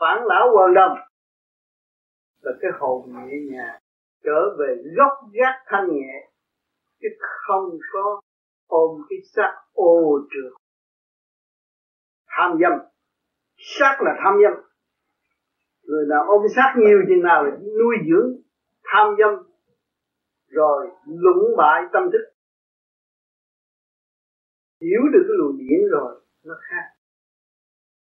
phản lão quần đồng. Là cái hồn nhẹ nhàng, trở về gốc gác thanh nhẹ, chứ không có ôm cái xác ô trượt. Tham dâm. Xác là tham dâm. Người nào ôm xác nhiều chừng nào là nuôi dưỡng, tham dâm rồi lũng bại tâm thức. Hiểu được cái luồng điển rồi, nó khác.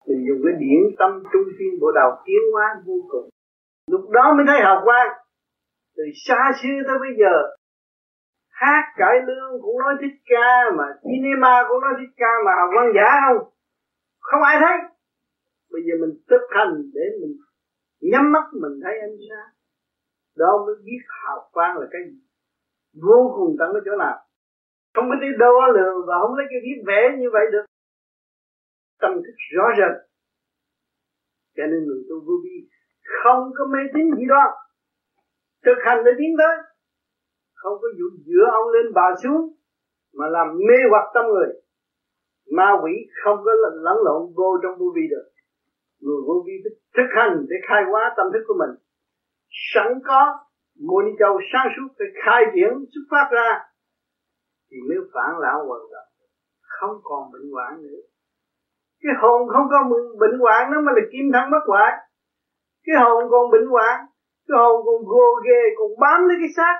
Mình dùng cái điển tâm trung thiên bộ đầu tiến hóa vô cùng. Lúc đó mới thấy học quan từ xa xưa tới bây giờ, hát cải lương cũng nói thích ca, mà cinema cũng nói thích ca, mà học quan giả không? Không ai thấy. Bây giờ mình thực hành để mình nhắm mắt, mình thấy ánh sáng. Đó mới biết học quan là cái gì vô cùng tận ở chỗ nào. Không có đi đo lường và không lấy cái viết vẽ như vậy được. Tâm thức rõ rệt cho nên người tu vô vi không có mê tín gì đó. Thực hành để tiến tới không có dụ dựa ông lên bà xuống mà làm mê hoặc tâm người. Ma quỷ không có lẫn lộn vô trong vô vi được. Người vô vi thực hành để khai hóa tâm thức của mình. Sẵn có muốn châu sáng suốt phải khai triển xuất phát ra, thì mới phản lão hoàn toàn không còn bệnh hoạn nữa. Cái hồn không có bệnh hoạn nó mới là kim thân bất hoại. Cái hồn còn bệnh hoạn, cái hồn còn gồ ghề, còn bám lấy cái xác.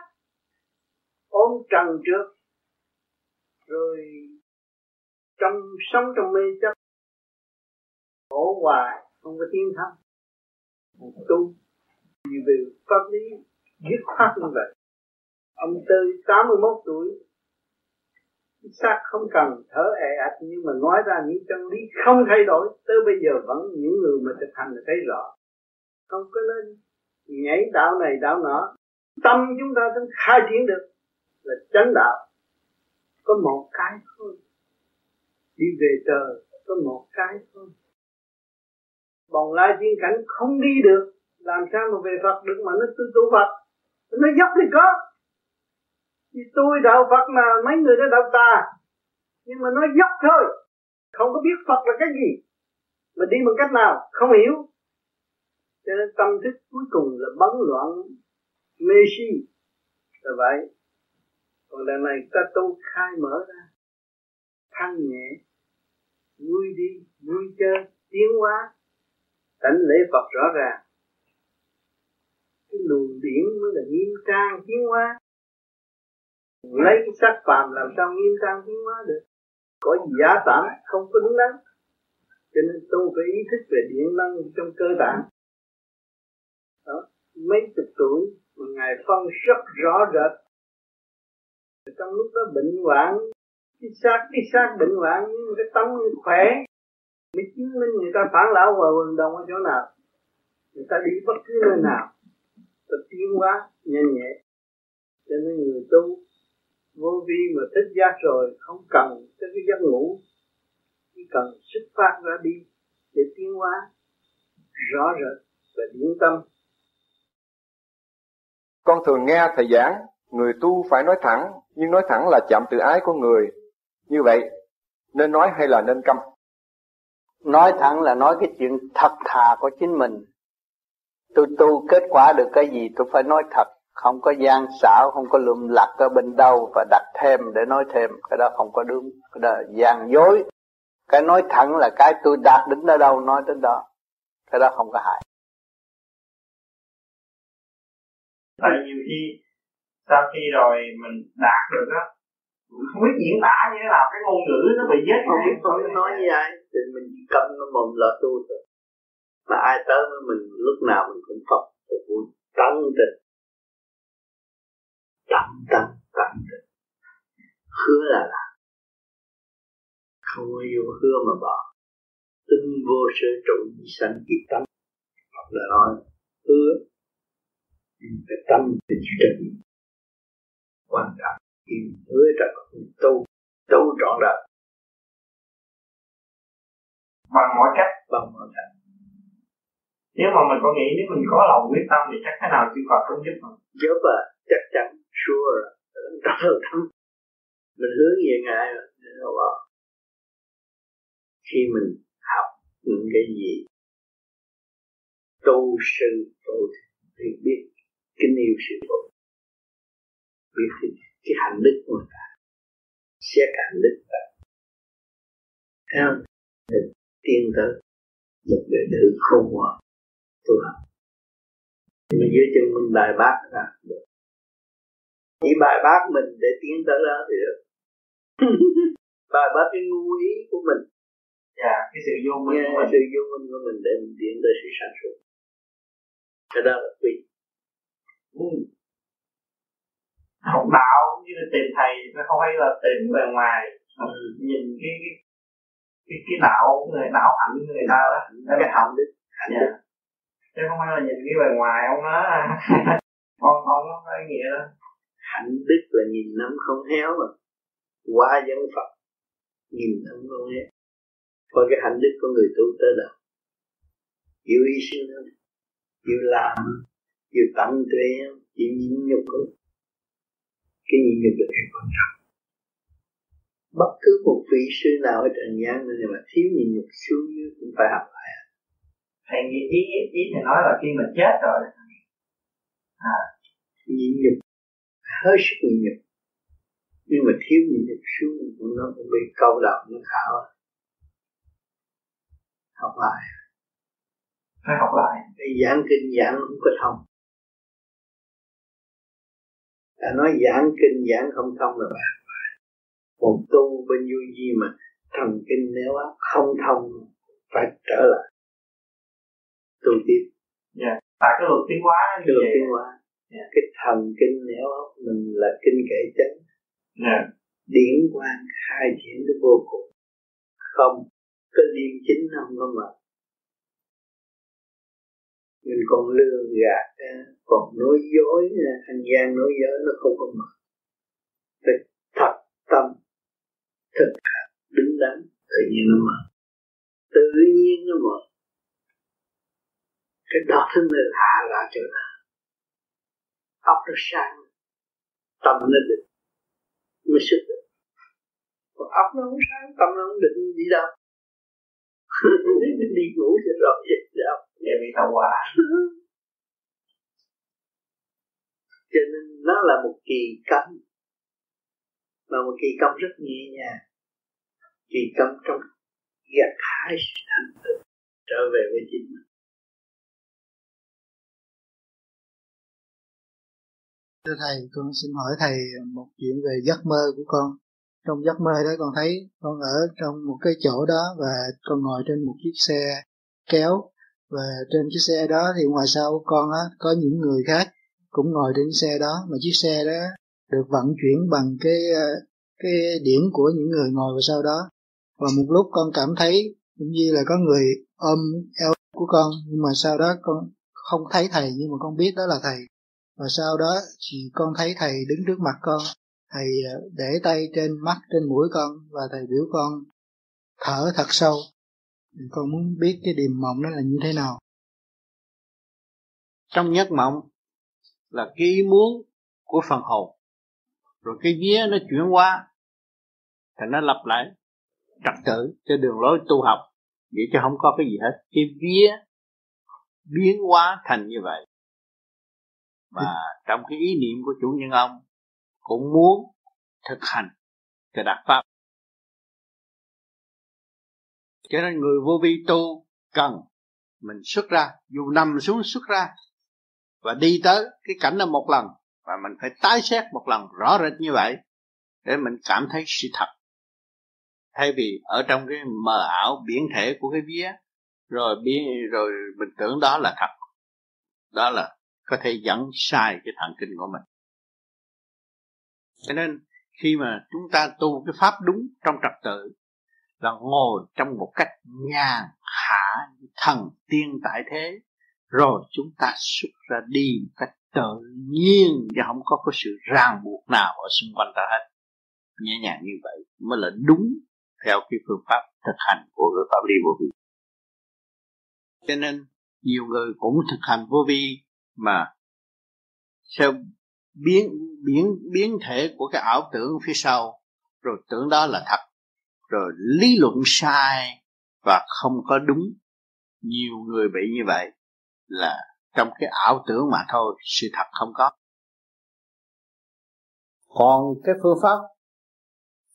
Ôm trần trước. Rồi trong sống trong mê chấp. Khổ hoài, không có tiến thân tu. Vì về pháp lý dứt khoát như vậy. Ông tư 81 tuổi xác không cần thở ẹ ạch, nhưng mà nói ra những chân lý không thay đổi, tới bây giờ vẫn những người mà thực hành là thấy rõ. Không có lên nhảy đạo này đạo nọ. Tâm chúng ta vẫn khai triển được là chánh đạo. Có một cái thôi. Đi về trời, có một cái thôi. Bồng lai thiên cảnh không đi được, làm sao mà về Phật được mà nó tu tu Phật? Nó dốc thì có. Thì tôi đạo Phật mà mấy người đã đạo tà, nhưng mà nó dốc thôi. Không có biết Phật là cái gì, mà đi bằng cách nào, không hiểu. Cho nên tâm thức cuối cùng là bấn loạn mê si. Là vậy. Còn lần này ta tu khai mở ra. Thanh nhẹ, vui đi, vui chơi, tiến hóa. Tánh lễ Phật rõ ràng cái luồng điển mới là nghiêm trang tiến hóa. Lấy cái sắc phàm làm sao nghiêm trang tiến hóa được? Có gì giả tạm không có đúng đắn cho nên tôi phải ý thức về điện năng trong cơ tạng đó, mấy chục tuổi, mà ngài phân rất rõ rệt. Trong lúc đó bệnh hoạn, cái xác cái xác bệnh hoạn, nhưng cái tấm khỏe. Mới chứng minh người ta phản lão và vận động ở chỗ nào? Người ta đi bất cứ nơi nào ta tiến hóa nhanh nhẹ cho nên người tu vô vi mà thích giác rồi không cần tới cái giấc ngủ chỉ cần xuất phát ra đi để tiến hóa rõ rệt và điển tâm Con thường nghe thầy giảng, người tu phải nói thẳng, nhưng nói thẳng là chạm tự ái của người. Như vậy, nên nói hay là nên câm? Nói thẳng là nói cái chuyện thật thà của chính mình. Tôi tu kết quả được cái gì tôi phải nói thật, không có gian xảo, không có lùm lặt ở bên đâu và đặt thêm để nói thêm, cái đó không có đúng, cái đó là gian dối. Cái nói thẳng là cái tôi đạt đến ở đâu nói đến đó, cái đó không có hại. tại nhiều khi sau khi rồi mình đạt được á không biết diễn tả như thế nào. Cái ngôn ngữ nó bị chết không biết không biết nói như vậy thì mình chỉ cầm nó mồm là tu thôi mà ai tới với mình, lúc nào mình cũng phật phục vụ tận tình. Tận tâm tận tình. Hứa là làm. Không có yêu hứa mà bỏ. Tinh vô sở trụ sanh kỳ tâm. Hoặc là nói, hứa phải tâm tình trình quan trọng khi hứa ra tu tu trọn đời. Bằng mọi cách, bằng mọi cách nếu mà mình có nghĩ nếu mình có lòng quyết tâm thì chắc cái nào chư Phật cũng giúp mình. Giúp à chắc chắn sure rồi tâm mình hướng về ngài rồi khi mình học những cái gì tu sư tu thì biết kính yêu sự phụ biết cái, cái hạnh đức của người ta. Xét hạnh đức ta. Thấy không? Được tiên tới một đời nữ không ngoan tu học nhưng mà dưới chân mình bài bác ra. Được chỉ bài bác mình để tiến tới đó thì được. *laughs* Bài bác cái ngu ý của mình. Dạ cái sự vô minh của mình. sự vô minh của mình để mình tiến tới sự sáng suốt. Cái đó là tùy ừ. học đạo như là tìm thầy nó không? Phải là tìm bề ngoài ừ. nhìn cái cái cái, cái đạo người đạo hạnh người ta đó. Cái, cái hạnh đức. Hạnh dạ. đức chứ không phải là nhìn cái bề ngoài ông *laughs* nó con không có cái nghĩa đó. Hạnh đức là nhìn năm không héo mà qua dân phật nhìn năm không héo. Coi cái hạnh đức của người tu tới đâu. Chịu hy sinh không chịu làm chịu tận tuệ không chịu nhịn nhục không cái nhịn nhục là cái quan trọng. Bất cứ một vị sư nào ở trần gian này mà thiếu nhịn nhục xuống dưới cũng phải học lại thầy nghĩ ý ý, thầy nói là khi mình chết rồi. À, nhịn nhục? Hết sức nhịn nhục. Nhưng mà thiếu nhịn nhục xuống nó cũng bị câu đầu nó khảo. Học lại. Phải học lại. Cái giảng kinh giảng không có thông. Đã nói giảng kinh giảng không thông là bạn một tu bên du di mà thần kinh nếu không thông phải trở lại tu tiếp. Dạ. Yeah. tại cái luật tiến hóa cái luật tiến hóa. Yeah. cái thần kinh nếu mình là kinh kệ chánh. Yeah. điển quan khai triển đến vô cùng. Không cái liêm chính không có mà mình còn lừa gạt còn nói dối ăn gian nói dối nó không có mà phải thật tâm thực hành đứng đắn. Tự nhiên nó mở tự nhiên nó mở cái đó thứ mới hạ là chỗ nào? Óc nó sáng tâm nó định, mới xuất được. Còn óc nó không sáng, tâm nó không định đi đâu. *laughs* Đi ngủ cho rồi vậy đâu để bị tàu *laughs* hòa cho nên nó là một kỳ cấm, mà một kỳ công rất nhẹ nhàng. Kỳ công trong gặt hái sự thành tựu trở về với chính mình. Thưa Thầy, con xin hỏi Thầy một chuyện về giấc mơ của con. Trong giấc mơ đó con thấy con ở trong một cái chỗ đó và con ngồi trên một chiếc xe kéo. Và trên chiếc xe đó thì ngoài sau con á có những người khác cũng ngồi trên xe đó. Mà chiếc xe đó được vận chuyển bằng cái ờ, cái điểm của những người ngồi vào sau đó. Và một lúc con cảm thấy cũng như là có người ôm eo của con nhưng mà sau đó con không thấy thầy nhưng mà con biết đó là thầy và sau đó thì con thấy thầy đứng trước mặt con. Thầy à, để tay trên mắt, trên mũi con và thầy biểu con thở thật sâu. Con muốn biết cái điềm mộng đó là như thế nào. Trong giấc mộng là cái ý muốn của phần hồn. Rồi cái vía nó chuyển qua thì nó lặp lại, trật tự cho đường lối tu học. Vậy chứ không có cái gì hết. Cái vía biến hóa thành như vậy mà trong cái ý niệm của chủ nhân ông cũng muốn thực hành cái đạt pháp. Cho nên người vô vi tu cần mình xuất ra dù nằm xuống xuất ra và đi tới cái cảnh đó một lần và mình phải tái xét một lần rõ rệt như vậy để mình cảm thấy sự thật. Thay vì ở trong cái mờ ảo biển thể của cái vía rồi biến rồi mình tưởng đó là thật đó là có thể dẫn sai cái thần kinh của mình. Cho nên, khi mà chúng ta tu cái pháp đúng trong trật tự, là ngồi trong một cách nhàn hạ, thần tiên tại thế, rồi chúng ta xuất ra đi một cách tự nhiên và không có cái sự ràng buộc nào ở xung quanh ta hết. Nhẹ nhàng như vậy mới là đúng theo cái phương pháp thực hành của cái pháp lý vô vi. Cho nên, nhiều người cũng thực hành vô vi mà theo biến biến biến thể của cái ảo tưởng phía sau. Rồi tưởng đó là thật. Rồi lý luận sai và không có đúng. Nhiều người bị như vậy là trong cái ảo tưởng mà thôi, sự thật không có. Còn cái phương pháp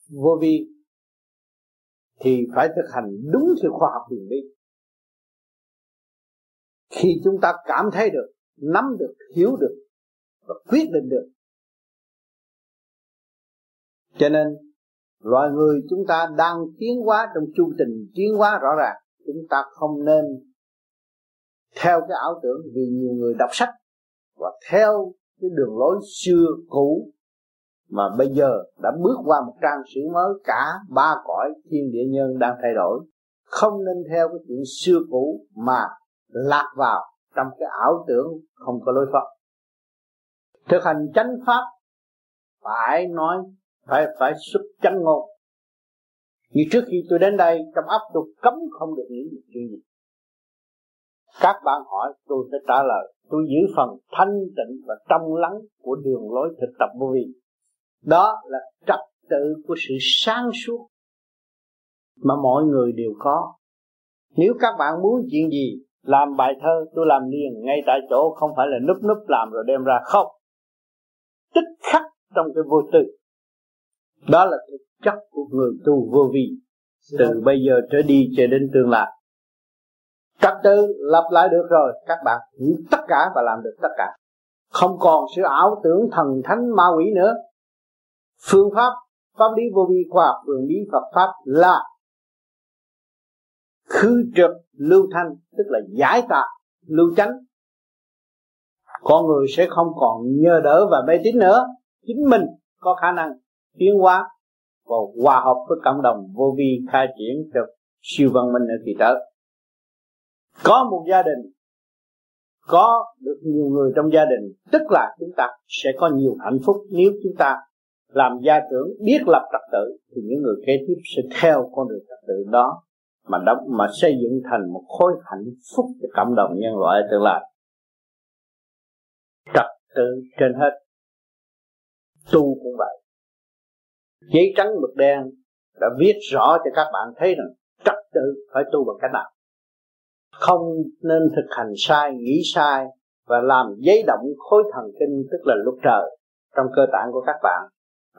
vô vi thì phải thực hành đúng theo khoa học hiện bí. Khi chúng ta cảm thấy được nắm được, hiểu được và quyết định được. Cho nên, loài người chúng ta đang tiến hóa trong chu trình tiến hóa rõ ràng. Chúng ta không nên theo cái ảo tưởng vì nhiều người đọc sách và theo cái đường lối xưa cũ mà bây giờ đã bước qua một trang sử mới, cả ba cõi thiên địa nhân đang thay đổi. Không nên theo cái chuyện xưa cũ mà lạc vào trong cái ảo tưởng không có lối thoát. Thực hành chánh pháp phải nói, phải phải xuất chánh ngôn. Như trước khi tôi đến đây, trong ấp tôi cấm không được nghĩ chuyện gì. Các bạn hỏi, tôi sẽ trả lời. Tôi giữ phần thanh tịnh và trong lắng của đường lối thực tập vô vi. Đó là trật tự của sự sáng suốt mà mọi người đều có. Nếu các bạn muốn chuyện gì làm bài thơ tôi làm liền ngay tại chỗ không phải là núp núp làm rồi đem ra không tích khắc trong cái vô tư. Đó là thực chất của người tu vô vi từ bây giờ trở đi cho đến tương lai. Trật tự lập lại được rồi các bạn hiểu tất cả và làm được tất cả. Không còn sự ảo tưởng thần thánh ma quỷ nữa. Phương pháp pháp lý vô vi khoa học phương lý Phật pháp là khứ trực lưu thanh, tức là giải tạ lưu chánh. Con người sẽ không còn nhờ đỡ và mê tín nữa. Chính mình có khả năng tiến hóa và hòa hợp với cộng đồng vô vi khai triển cho siêu văn minh ở kỳ tới có một gia đình, có được nhiều người trong gia đình, tức là chúng ta sẽ có nhiều hạnh phúc. Nếu chúng ta làm gia trưởng, biết lập trật tự, thì những người kế tiếp sẽ theo con đường trật tự đó mà đóng, mà xây dựng thành một khối hạnh phúc cho cộng đồng nhân loại tương lai. Trật tự trên hết. Tu cũng vậy. Giấy trắng mực đen đã viết rõ cho các bạn thấy rằng trật tự phải tu bằng cách nào. Không nên thực hành sai, nghĩ sai và làm giấy động khối thần kinh, tức là lúc trời, trong cơ tạng của các bạn.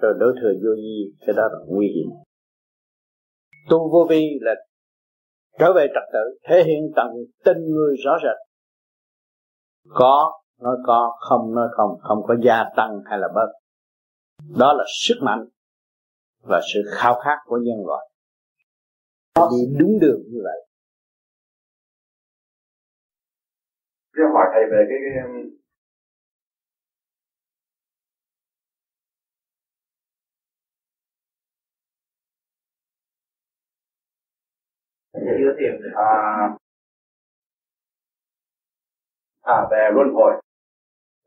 Rồi đối thừa vô vi, cái đó là nguy hiểm. Tu vô vi là trở về trật tự thể hiện tận tình người rõ rệt. Có nói có không nói không không có gia tăng hay là bớt. Đó là sức mạnh và sự khao khát của nhân loại. Đi đúng đường như vậy. Cái hỏi thầy về cái, cái chưa tìm được à, à về luân hồi.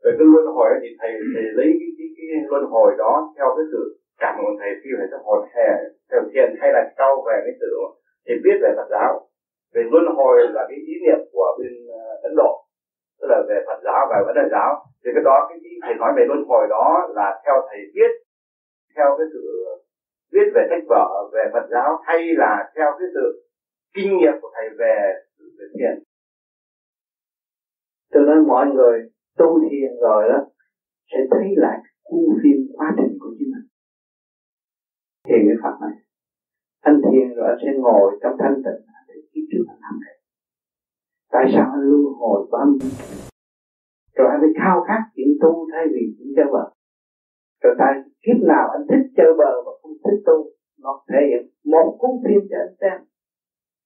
Về cái luân hồi thì thầy thầy lấy cái, cái, cái luân hồi đó theo cái sự cảm của thầy khi thầy sẽ hồi hè theo thiền hay là sau về cái sự thì biết về Phật giáo. Về luân hồi là cái ý niệm của bên à, Ấn Độ tức là về Phật giáo và Ấn Độ giáo. Thì cái đó cái thầy nói về luân hồi đó là theo thầy biết theo cái sự viết về sách vở về Phật giáo hay là theo cái sự kinh nghiệm của thầy về về thiền tôi nói mọi người tu thiền rồi đó, sẽ thấy lại cuốn phim quá trình của chính mình. Thiền cái Phật này. Anh thiền rồi anh sẽ ngồi trong thanh tịnh để kiếp trước anh làm này tại sao anh luân hồi bao nhiêu rồi anh phải khao khát chuyện tu thay vì chuyện chơi bờ rồi tại kiếp nào anh thích chơi bờ và không thích tu, nó thể hiện một cuốn phim cho anh xem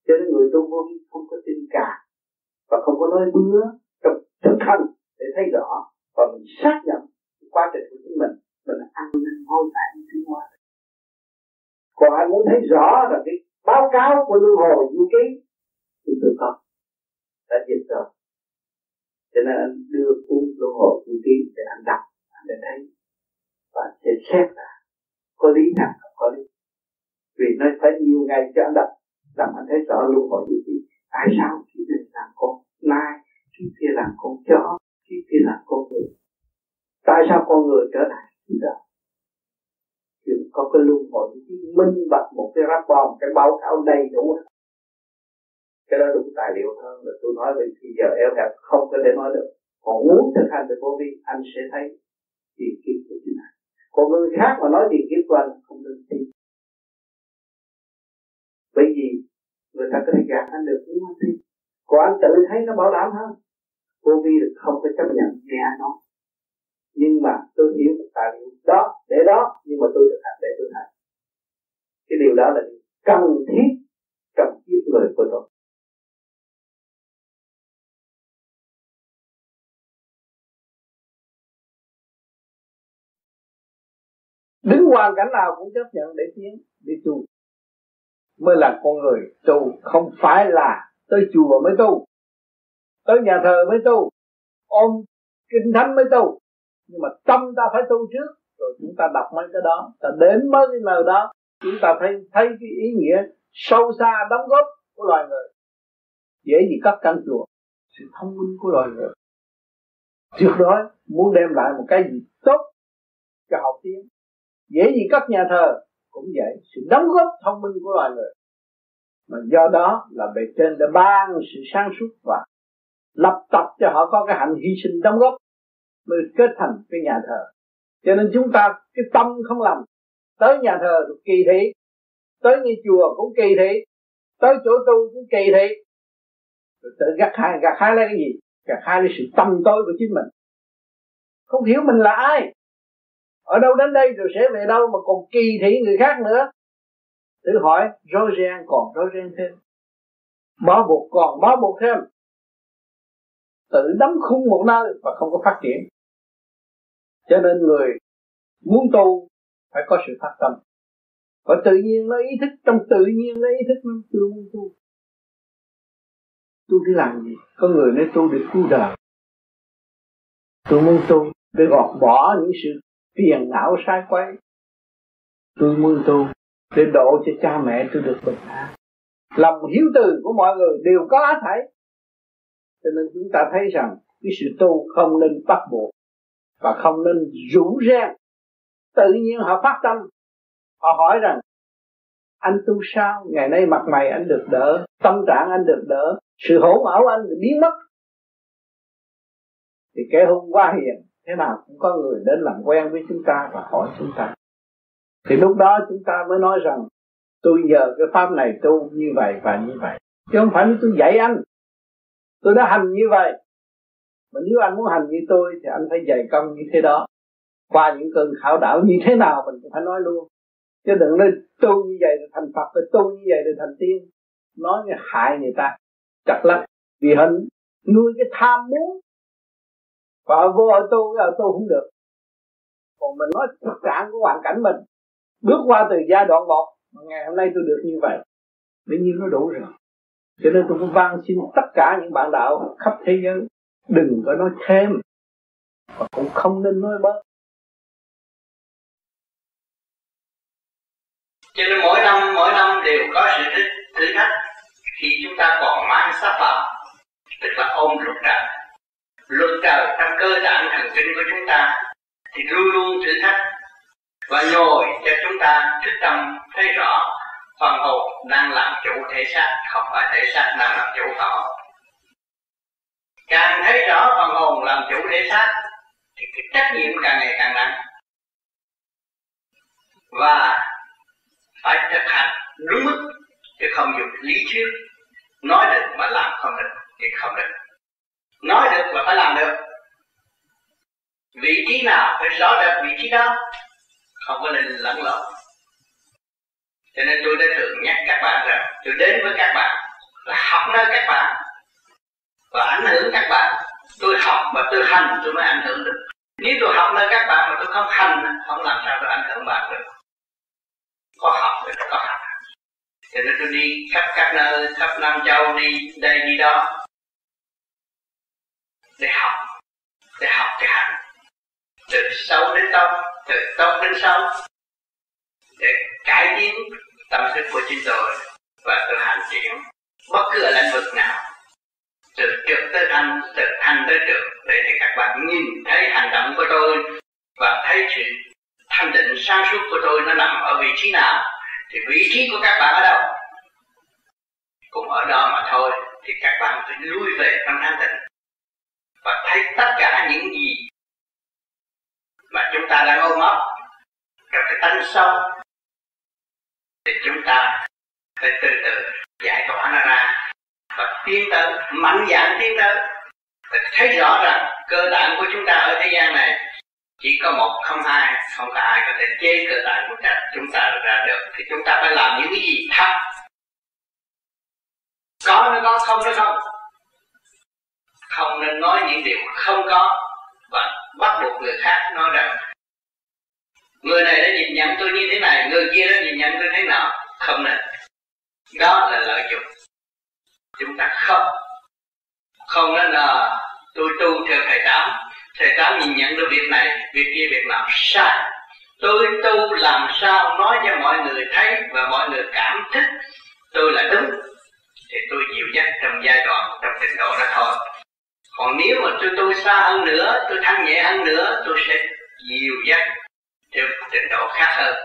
cho nên người tu vô vi không có tin cả và không có nói bứa trong thực hành để thấy rõ và mình xác nhận quá trình của chính mình mình ăn nên ngôi tại tiến hóa còn anh muốn thấy rõ là cái báo cáo của luân hồi như ký thì tôi có, đã dịch rồi. Cho nên anh đưa cuốn luân hồi như ký để anh đọc, anh để thấy. Và sẽ xét là có lý nào không có lý. Vì nó phải nhiều ngày cho anh đọc làm anh thấy rõ luôn hỏi du tại sao? Khi này làm con nai khi kia làm con chó khi kia làm con người. Tại sao con người trở thành như đó chuyện có cái luân hồi minh bạch, một cái rap một cái báo cáo đầy đủ. Cái đó đúng tài liệu hơn là tôi nói về khi giờ eo hẹp, không có thể nói được. Còn muốn thực hành được vô vi, anh sẽ thấy tiền kiếp của chính anh. Còn người khác mà nói tiền kiếp của anh không nên tin. Bởi vì người ta có thể gạt anh được đúng không tin còn anh tự thấy nó bảo đảm hơn. Vô vi được không có chấp nhận nghe nó nhưng mà tôi hiểu tài liệu đó để đó nhưng mà tôi thực hành để tôi hành, cái điều đó là cần thiết trong kiếp người của tôi. Đứng hoàn cảnh nào cũng chấp nhận để tiến để tu mới là con người tu, không phải là tới chùa mới tu, tới nhà thờ mới tu, ôm kinh thánh mới tu. Nhưng mà tâm ta phải tu trước, rồi chúng ta đọc mấy cái đó, ta đến mới cái lời đó, chúng ta thấy thấy cái ý nghĩa sâu xa đóng góp của loài người. Dễ gì cắt căn chùa, sự thông minh của loài người. Tuyệt đối muốn đem lại một cái gì tốt cho học tiếng. Dễ gì cắt nhà thờ cũng vậy. Sự đóng góp thông minh của loài người. Mà do đó là bề trên đã ban sự sáng suốt và lập tập cho họ có cái hạnh hy sinh đóng góp mới kết thành cái nhà thờ. Cho nên chúng ta cái tâm không lành tới nhà thờ cũng kỳ thị. Tới như chùa cũng kỳ thị. Tới chỗ tu cũng kỳ thị. Rồi tự gặt hai gặt hai lấy cái gì? Gặt hai lấy sự tâm tối của chính mình. Không hiểu mình là ai ở đâu đến đây rồi sẽ về đâu mà còn kỳ thị người khác nữa? Tự hỏi rối ren còn rối ren thêm. Bó buộc còn bó buộc thêm. Tự đóng khung một nơi và không có phát triển. Cho nên người muốn tu phải có sự phát tâm. Và tự nhiên nó ý thức, trong tự nhiên nó ý thức nó tôi muốn tu. Tu để làm gì? Có người nói tu để cứu đời. Tôi muốn tu để gọt bỏ những sự phiền não sai quay tôi muốn tu để độ cho cha mẹ tôi được bình an. Lòng hiếu từ của mọi người đều có thảy. Cho nên chúng ta thấy rằng cái sự tu không nên bắt buộc và không nên rủ reng. Tự nhiên họ phát tâm. Họ hỏi rằng anh tu sao? Ngày nay mặt mày anh được đỡ tâm trạng anh được đỡ sự hỗn ảo anh biến mất. Thì kẻ hôm qua hiền thế nào cũng có người đến làm quen với chúng ta và hỏi chúng ta. Thì lúc đó chúng ta mới nói rằng, tôi nhờ cái pháp này tu như vậy và như vậy. Chứ không phải tôi dạy anh. Tôi đã hành như vậy. Mà nếu anh muốn hành như tôi thì anh phải dày công như thế đó. Qua những cơn khảo đảo như thế nào mình cũng phải nói luôn. Chứ đừng nên tu như vậy rồi thành phật, rồi tu như vậy rồi thành tiên. Nói như hại người ta. Chặt lắm vì hình nuôi cái tham muốn và vô ở tu ở tu không được. Còn mình nói thực trạng của hoàn cảnh mình, bước qua từ giai đoạn một, mà ngày hôm nay tôi được như vậy bấy nhiêu nó đủ rồi. Cho nên tôi cũng van xin tất cả những bạn đạo khắp thế giới, đừng có nói thêm, và cũng không nên nói bớt. Cho nên mỗi năm mỗi năm đều có sự thử thách khi chúng ta còn mang sắc của chúng ta thì luôn luôn thử thách và nhồi cho chúng ta thức tâm thấy rõ phần hồn đang làm chủ thể xác, không phải thể xác đang làm chủ phần hồn càng thấy rõ phần hồn làm chủ thể xác thì cái trách nhiệm càng ngày càng nặng. Và phải thực hành đúng mức chứ không dùng lý thuyết. Nói được mà làm không được thì không được. Nói được mà phải làm được vị trí nào phải rõ rệt vị trí đó, không có nên lẫn lộn. Cho nên tôi đã thường nhắc các bạn rằng, tôi đến với các bạn là học nơi các bạn và ảnh hưởng các bạn. Tôi học và tôi hành, tôi mới ảnh hưởng được. Nếu tôi học nơi các bạn mà tôi không hành, không làm sao tôi ảnh hưởng bạn được. Có học thì có hành. Cho nên tôi đi khắp các nơi, khắp nam châu, đi đây, đi đó, để học để học cái hành từ sâu đến tâm từ tâm đến sâu để cải tiến tâm thức của chính tôi và tôi hành triển bất cứ ở lĩnh vực nào. Từ trực tới thanh, từ thanh tới trực, để cho các bạn nhìn thấy hành động của tôi và thấy sự thanh định sáng suốt của tôi nó nằm ở vị trí nào, thì vị trí của các bạn ở đâu? Cũng ở đó mà thôi, thì các bạn phải lui về trong thanh tịnh và thấy tất cả những gì mà chúng ta đang ôm ấp trong cái tánh sâu thì chúng ta phải từ từ giải tỏa nó ra. Và tiến tới, mạnh dạn tiến tới. Để thấy rõ rằng cơ tạng của chúng ta ở thế gian này chỉ có một không hai, không có ai có thể chế cơ tạng của ta chúng ta ra được. Thì chúng ta phải làm những cái gì? Thật có nó có, không nó không? Không nên nói những điều không có. Và bắt buộc người khác nói rằng, người này đã nhìn nhận tôi như thế này, người kia đã nhìn nhận tôi thế nào? Không nên đó là lợi dụng. Chúng ta không. Không nên là tôi tu theo thầy tám. Thầy tám nhìn nhận được việc này, việc kia việc nào sai. Tôi tu làm sao nói cho mọi người thấy và mọi người cảm thức. Tôi là đúng. Thì tôi chịu dắt trong giai đoạn trong trình độ đó thôi còn nếu mà tôi tu xa hơn nữa tôi thanh nhẹ hơn nữa tôi sẽ dịu dắt theo trình độ khác hơn.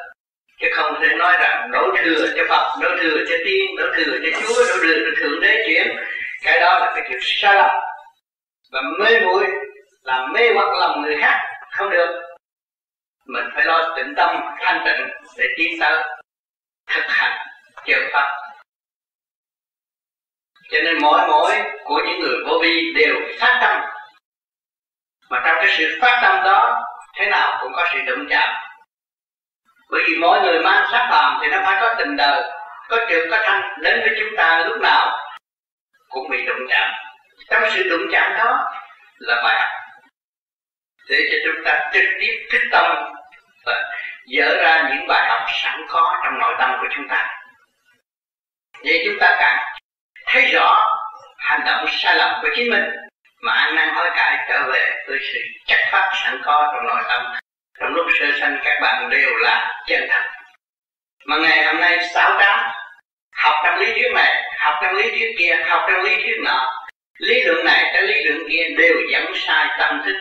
Chứ không thể nói rằng đổ thừa cho Phật, đổ thừa cho tiên, đổ thừa cho Chúa, đổ thừa cho Thượng Đế chuyển cái đó là cái chuyện sai lầm. Và mê muội làm mê hoặc lòng người khác không được. Mình phải lo tĩnh tâm thanh tịnh để tiến tới thực hành chờ pháp cho nên mỗi mỗi của những người vô vi đều phát tâm. Mà trong cái sự phát tâm đó, thế nào cũng có sự đụng chạm. Bởi vì mỗi người mang sắc phàm thì nó phải có tình đời, có trượt có thanh. Đến với chúng ta lúc nào cũng bị đụng chạm. Trong sự đụng chạm đó là bài học để cho chúng ta trực tiếp thích tâm và dỡ ra những bài học sẵn có trong nội tâm của chúng ta. Vậy chúng ta càng thấy rõ hành động sai lầm của chính mình, mà ăn năn hối cải trở về với sự chắc phát sẵn có trong nội tâm. Trong lúc sơ sanh, các bạn đều là chân thật. Mà ngày hôm nay, sáu đám học trong lý thuyết này, học trong lý thuyết kia, học trong lý thuyết nọ, lý luận này tới lý luận kia đều dẫn sai tâm thức,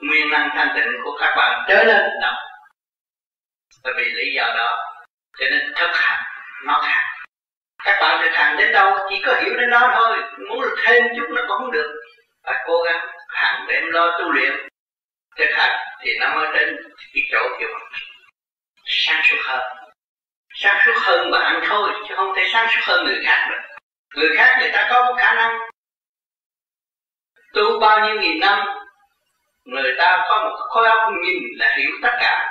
nguyên năng thanh tịnh của các bạn trở lên động bởi vì lý do đó, cho nên thực hành, nó khác các bạn thực hành đến đâu chỉ có hiểu đến đó thôi. Muốn thêm chút nó cũng không được. Phải cố gắng hàng đêm lo tu luyện. Thực hành thì nó mới đến cái chỗ kiểu sáng suốt hơn. Sáng suốt hơn bạn thôi, chứ không thể sáng suốt hơn người khác được. Người khác người ta có một khả năng. Tu bao nhiêu nghìn năm, người ta có một khối óc nhìn là hiểu tất cả.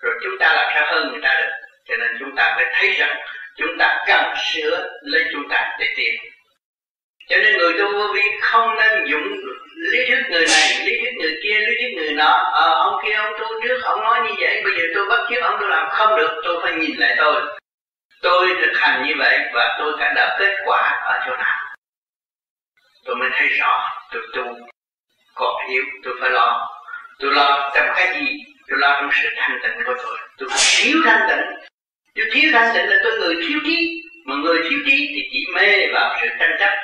Rồi chúng ta làm sao hơn người ta được? Cho nên chúng ta phải thấy rằng chúng ta cần sửa lấy chúng ta để tìm. cho nên người tu vô vi không nên dùng lý thuyết người này, lý thuyết người kia, lý thuyết người nọ. Ờ ông kia, ông tu trước, ông nói như vậy, bây giờ tôi bắt chước ông, tôi làm không được, tôi phải nhìn lại tôi. Tôi thực hành như vậy và tôi đã đạt kết quả ở chỗ nào. Tôi mới thấy rõ, tôi tu, còn yếu, tôi phải lo. Tôi lo trong cái gì, tôi lo trong sự thanh tịnh của tôi. Tôi thiếu thanh tịnh chứ thiếu thanh tịnh là tôi người thiếu trí. Mà người thiếu trí thì chỉ mê vào sự tranh chấp,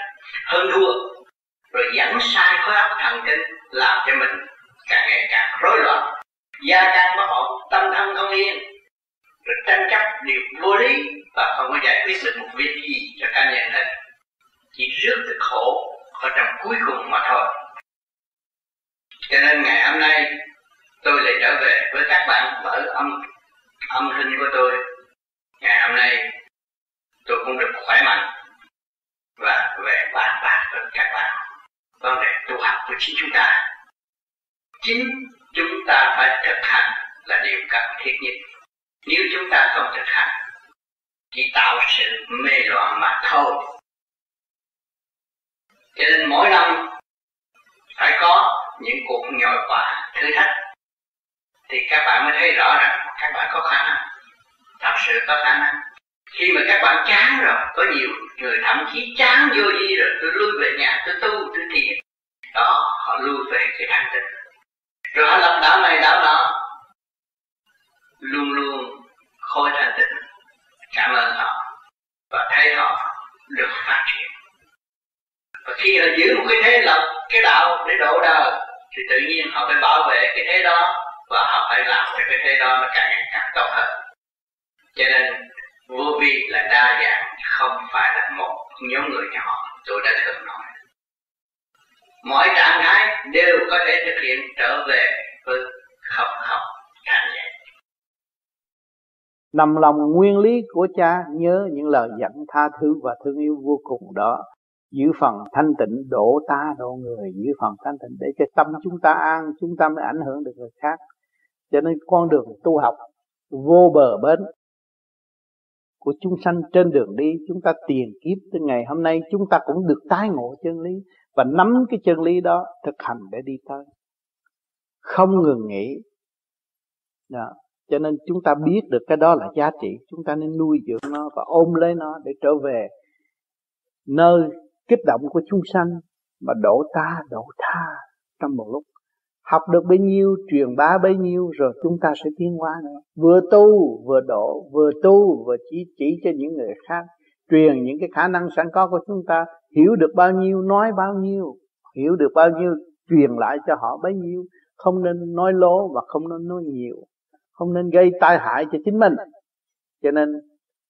hơn thua. Rồi dẫn sai khối óc thần kinh làm cho mình càng ngày càng rối loạn. Gia can của họ tâm thân không yên. Rồi tranh chấp điều vô lý và không có giải quyết được một việc gì cho cá nhân hết. Chỉ rước được khổ ở trong cuối cùng mà thôi. Cho nên ngày hôm nay, tôi lại trở về với các bạn mở âm âm thanh của tôi ngày hôm nay, tôi cũng được khỏe mạnh. Và về bàn bạc với các bạn, vấn đề tu học của chính chúng ta. Chính chúng ta phải thực hành là điều cần thiết nhất. Nếu chúng ta không thực hành chỉ tạo sự mê loạn mà thôi. Cho nên mỗi năm phải có những cuộc nhồi quả thử thách. Thì các bạn mới thấy rõ rằng các bạn có khả năng thật sự có khả năng. Khi mà các bạn chán rồi, có nhiều người thậm chí chán vô gì rồi, tôi lui về nhà, tôi tu, tôi thiền. Đó, họ lui về cái thanh tịnh rồi họ lập đạo này đạo nọ. Luôn luôn khôi thanh tịnh cảm ơn họ và thấy họ được phát triển. Và khi họ giữ một cái thế lập cái đạo để độ đời, thì tự nhiên họ phải bảo vệ cái thế đó và họ phải làm cho cái thế đó nó càng ngày càng tốt hơn cho nên, vô vi là đa dạng, không phải là một nhóm người nhỏ, tôi đã thường nói. Mọi trạng thái đều có thể thực hiện trở về với học học trạng giác nằm lòng nguyên lý của cha nhớ những lời dẫn tha thứ và thương yêu vô cùng đó. Giữ phần thanh tịnh độ ta độ người, giữ phần thanh tịnh để cho tâm chúng ta an, chúng ta mới ảnh hưởng được người khác. Cho nên con đường tu học vô bờ bến của chúng sanh trên đường đi, chúng ta tiền kiếp tới ngày hôm nay, chúng ta cũng được tái ngộ chân lý và nắm cái chân lý đó thực hành để đi tới. Không ngừng nghỉ. Đó. cho nên chúng ta biết được cái đó là giá trị, chúng ta nên nuôi dưỡng nó và ôm lấy nó để trở về nơi kích động của chúng sanh mà đổ ta, đổ tha trong một lúc học được bấy nhiêu, truyền bá bấy nhiêu, rồi chúng ta sẽ tiến hóa nữa. Vừa tu, vừa độ, vừa tu, vừa chỉ chỉ cho những người khác, truyền những cái khả năng sẵn có của chúng ta. Hiểu được bao nhiêu, nói bao nhiêu, hiểu được bao nhiêu, truyền lại cho họ bấy nhiêu. Không nên nói lố và không nên nói nhiều. Không nên gây tai hại cho chính mình. Cho nên,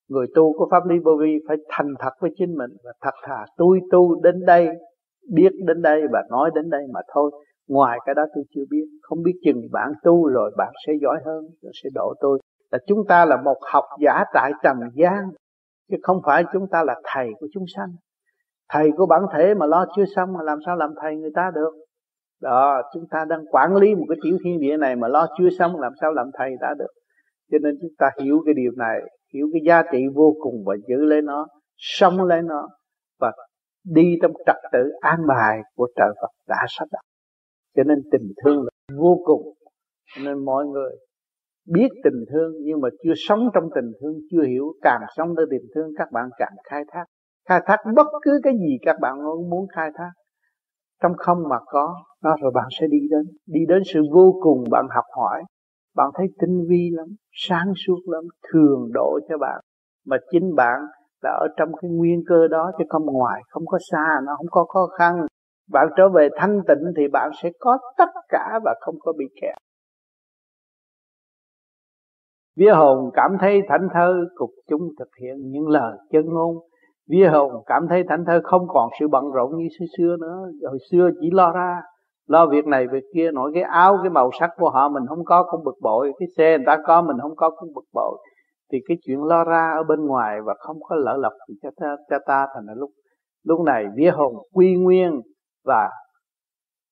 người tu của pháp lý vô vi phải thành thật với chính mình và thật thà. Tôi tu đến đây, biết đến đây và nói đến đây mà thôi ngoài cái đó tôi chưa biết. Không biết chừng bạn tu rồi bạn sẽ giỏi hơn rồi sẽ độ tôi. Là chúng ta là một học giả tại trần gian, chứ không phải chúng ta là thầy của chúng sanh. Thầy của bản thể mà lo chưa xong mà làm sao làm thầy người ta được? Đó, chúng ta đang quản lý một cái tiểu thiên địa này mà lo chưa xong làm sao làm thầy ta được. Cho nên chúng ta hiểu cái điều này, hiểu cái giá trị vô cùng và giữ lấy nó, sống lấy nó và đi trong trật tự an bài của trời Phật đã sắp đặt cho nên tình thương là vô cùng. Cho nên mọi người biết tình thương nhưng mà chưa sống trong tình thương, chưa hiểu càng sống tới tình thương, các bạn càng khai thác. Khai thác bất cứ cái gì các bạn muốn khai thác. Trong không mà có đó rồi bạn sẽ đi đến. Đi đến sự vô cùng bạn học hỏi. Bạn thấy tinh vi lắm, sáng suốt lắm, thường độ cho bạn. Mà chính bạn là ở trong cái nguyên cơ đó chứ không ngoài, không có xa, nó không có khó khăn bạn trở về thanh tịnh thì bạn sẽ có tất cả và không có bị kẹt. Vía hồn cảm thấy thảnh thơ cục chúng thực hiện những lời chân ngôn. Vía hồn cảm thấy thảnh thơ không còn sự bận rộn như xưa xưa nữa. Hồi xưa chỉ lo ra lo việc này việc kia nổi cái áo cái màu sắc của họ mình không có cũng bực bội. Cái xe người ta có mình không có cũng bực bội. Thì cái chuyện lo ra ở bên ngoài và không có lỡ lọc cho ta, cho ta thành là lúc lúc này vía hồn quy nguyên và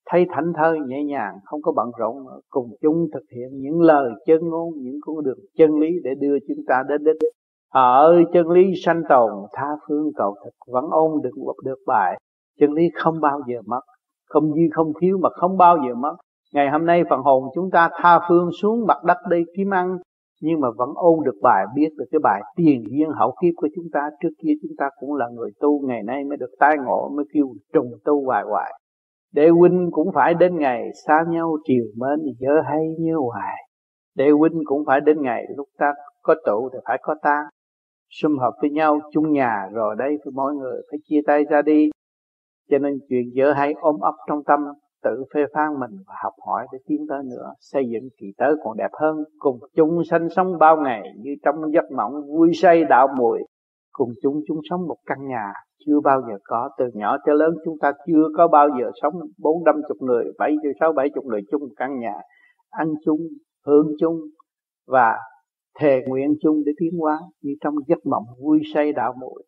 thấy thảnh thơi nhẹ nhàng, không có bận rộn nữa, cùng chung thực hiện những lời chân ngôn, những con đường chân lý để đưa chúng ta đến đích. Ở chân lý sanh tồn, tha phương cầu thực, vẫn ôn được một được bài. Chân lý không bao giờ mất, không duy không thiếu mà không bao giờ mất. Ngày hôm nay phần hồn chúng ta tha phương xuống mặt đất đi kiếm ăn nhưng mà vẫn ôn được bài, biết được cái bài tiền duyên hậu kiếp của chúng ta. Trước kia chúng ta cũng là người tu, ngày nay mới được tai ngộ, mới kêu trùng tu hoài hoài. Đệ huynh cũng phải đến ngày xa nhau chiều mến dở hay nhớ hoài. Đệ huynh cũng phải đến ngày lúc ta có tụ thì phải có ta. Sum họp với nhau, chung nhà rồi đây thì mỗi người phải chia tay ra đi. Cho nên chuyện dở hay ôm ấp trong tâm tự phê phán mình và học hỏi để tiến tới nữa, xây dựng kỳ tới còn đẹp hơn. Cùng chung sanh sống bao ngày như trong giấc mộng vui say đạo mùi. Cùng chúng chung sống một căn nhà chưa bao giờ có. Từ nhỏ tới lớn chúng ta chưa có bao giờ sống bốn năm chục người, bảy, sáu, bảy chục người chung một căn nhà. Ăn chung, hưởng chung và thề nguyện chung để tiến hóa như trong giấc mộng vui say đạo muội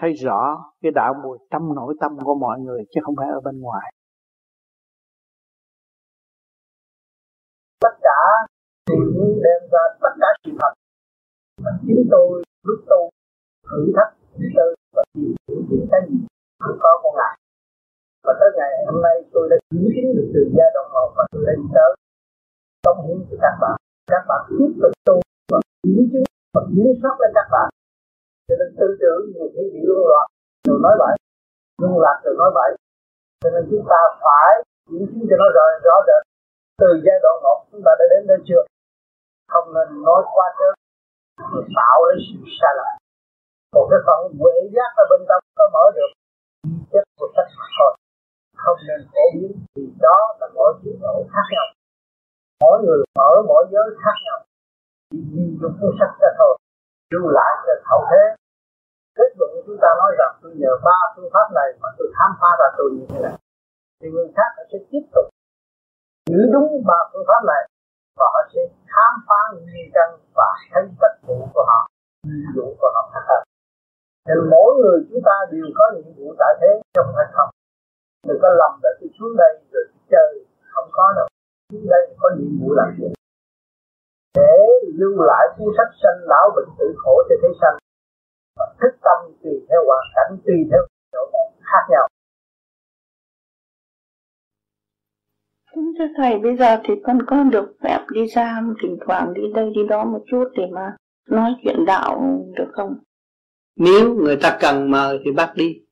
thấy rõ cái đạo mùi trong nội tâm của mọi người chứ không phải ở bên ngoài. Tất cả thì đem ra tất cả sự thật. Và chính tôi, lúc tu thử thách tư và tìm hiểu những cái gì không có con ngài và tới ngày hôm nay tôi đã chứng kiến được từ giai đoạn một và tôi đã đi tới. Công hiến cho các bạn. Các bạn tiếp tục tu và chứng chứng và chứng xuất lên các bạn cho nên tư tưởng nhiều khi bị luân loạn rồi nói bậy, luân lạc rồi nói bậy. Cho nên chúng ta phải diễn chứng cho nó rõ rõ rệt. Từ giai đoạn một, chúng ta đã đến đây chưa? Không nên nói quá trước rồi tạo lấy sự sai lầm. Một cái phần huệ giác ở bên trong nó mở được. Chất của tất cả thôi. Không nên phổ biến, vì đó là mỗi chuyện độ khác nhau. Mỗi người mở, mỗi giới khác nhau. Chỉ nhìn dùng cuốn sắc ra thôi lưu lại cho hậu thế. Kết luận chúng ta nói rằng tôi nhờ ba phương pháp này mà tôi khám phá ra tôi như thế này. Thì người khác họ sẽ tiếp tục giữ đúng ba phương pháp này và họ sẽ khám phá nguyên căn và thấy tất vụ của họ nhiệm vụ của họ khác hơn nên mỗi người chúng ta đều có nhiệm vụ tại thế trong hay không đừng có lầm là tôi xuống đây rồi chơi, không có đâu. Xuống đây có nhiệm vụ làm việc để lưu lại cuốn sách sanh lão bệnh tử khổ cho thế sanh. Và thức tâm tùy theo hoàn cảnh tùy theo chỗ một khác nhau. Đúng thưa Thầy, bây giờ thì con có được phép đi ra thỉnh thoảng đi đây đi đó một chút để mà nói chuyện đạo được không? Nếu người ta cần mời thì bắt đi.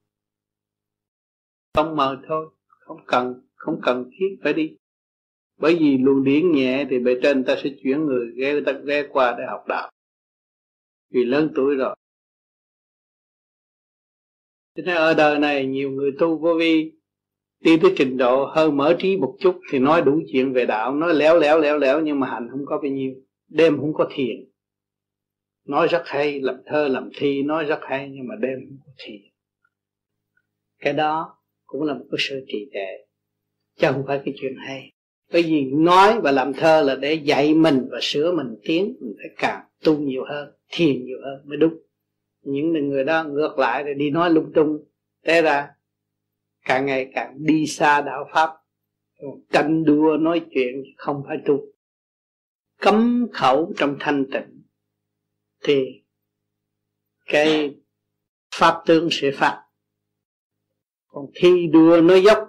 Không mời thôi Không cần Không cần thiết phải đi bởi vì luồng điển nhẹ thì bề trên ta sẽ chuyển người, ghé, ta ghé qua để học đạo. Vì lớn tuổi rồi. Cho nên ở đời này nhiều người tu vô vi, đi tới trình độ hơi mở trí một chút thì nói đủ chuyện về đạo, nói léo léo léo léo nhưng mà hành không có bao nhiêu, đêm không có thiền. Nói rất hay, làm thơ, làm thi, nói rất hay nhưng mà đêm không có thiền. Cái đó cũng là một cái sự trì trệ, chứ không phải cái chuyện hay bởi vì nói và làm thơ là để dạy mình và sửa mình tiến, mình phải càng tu nhiều hơn, thiền nhiều hơn mới đúng. Những người đó ngược lại rồi đi nói lung tung thế ra. Càng ngày càng đi xa đạo pháp tranh đua nói chuyện không phải tu. Cấm khẩu trong thanh tịnh thì cái pháp tướng sẽ phạt. Còn thi đua nói dốc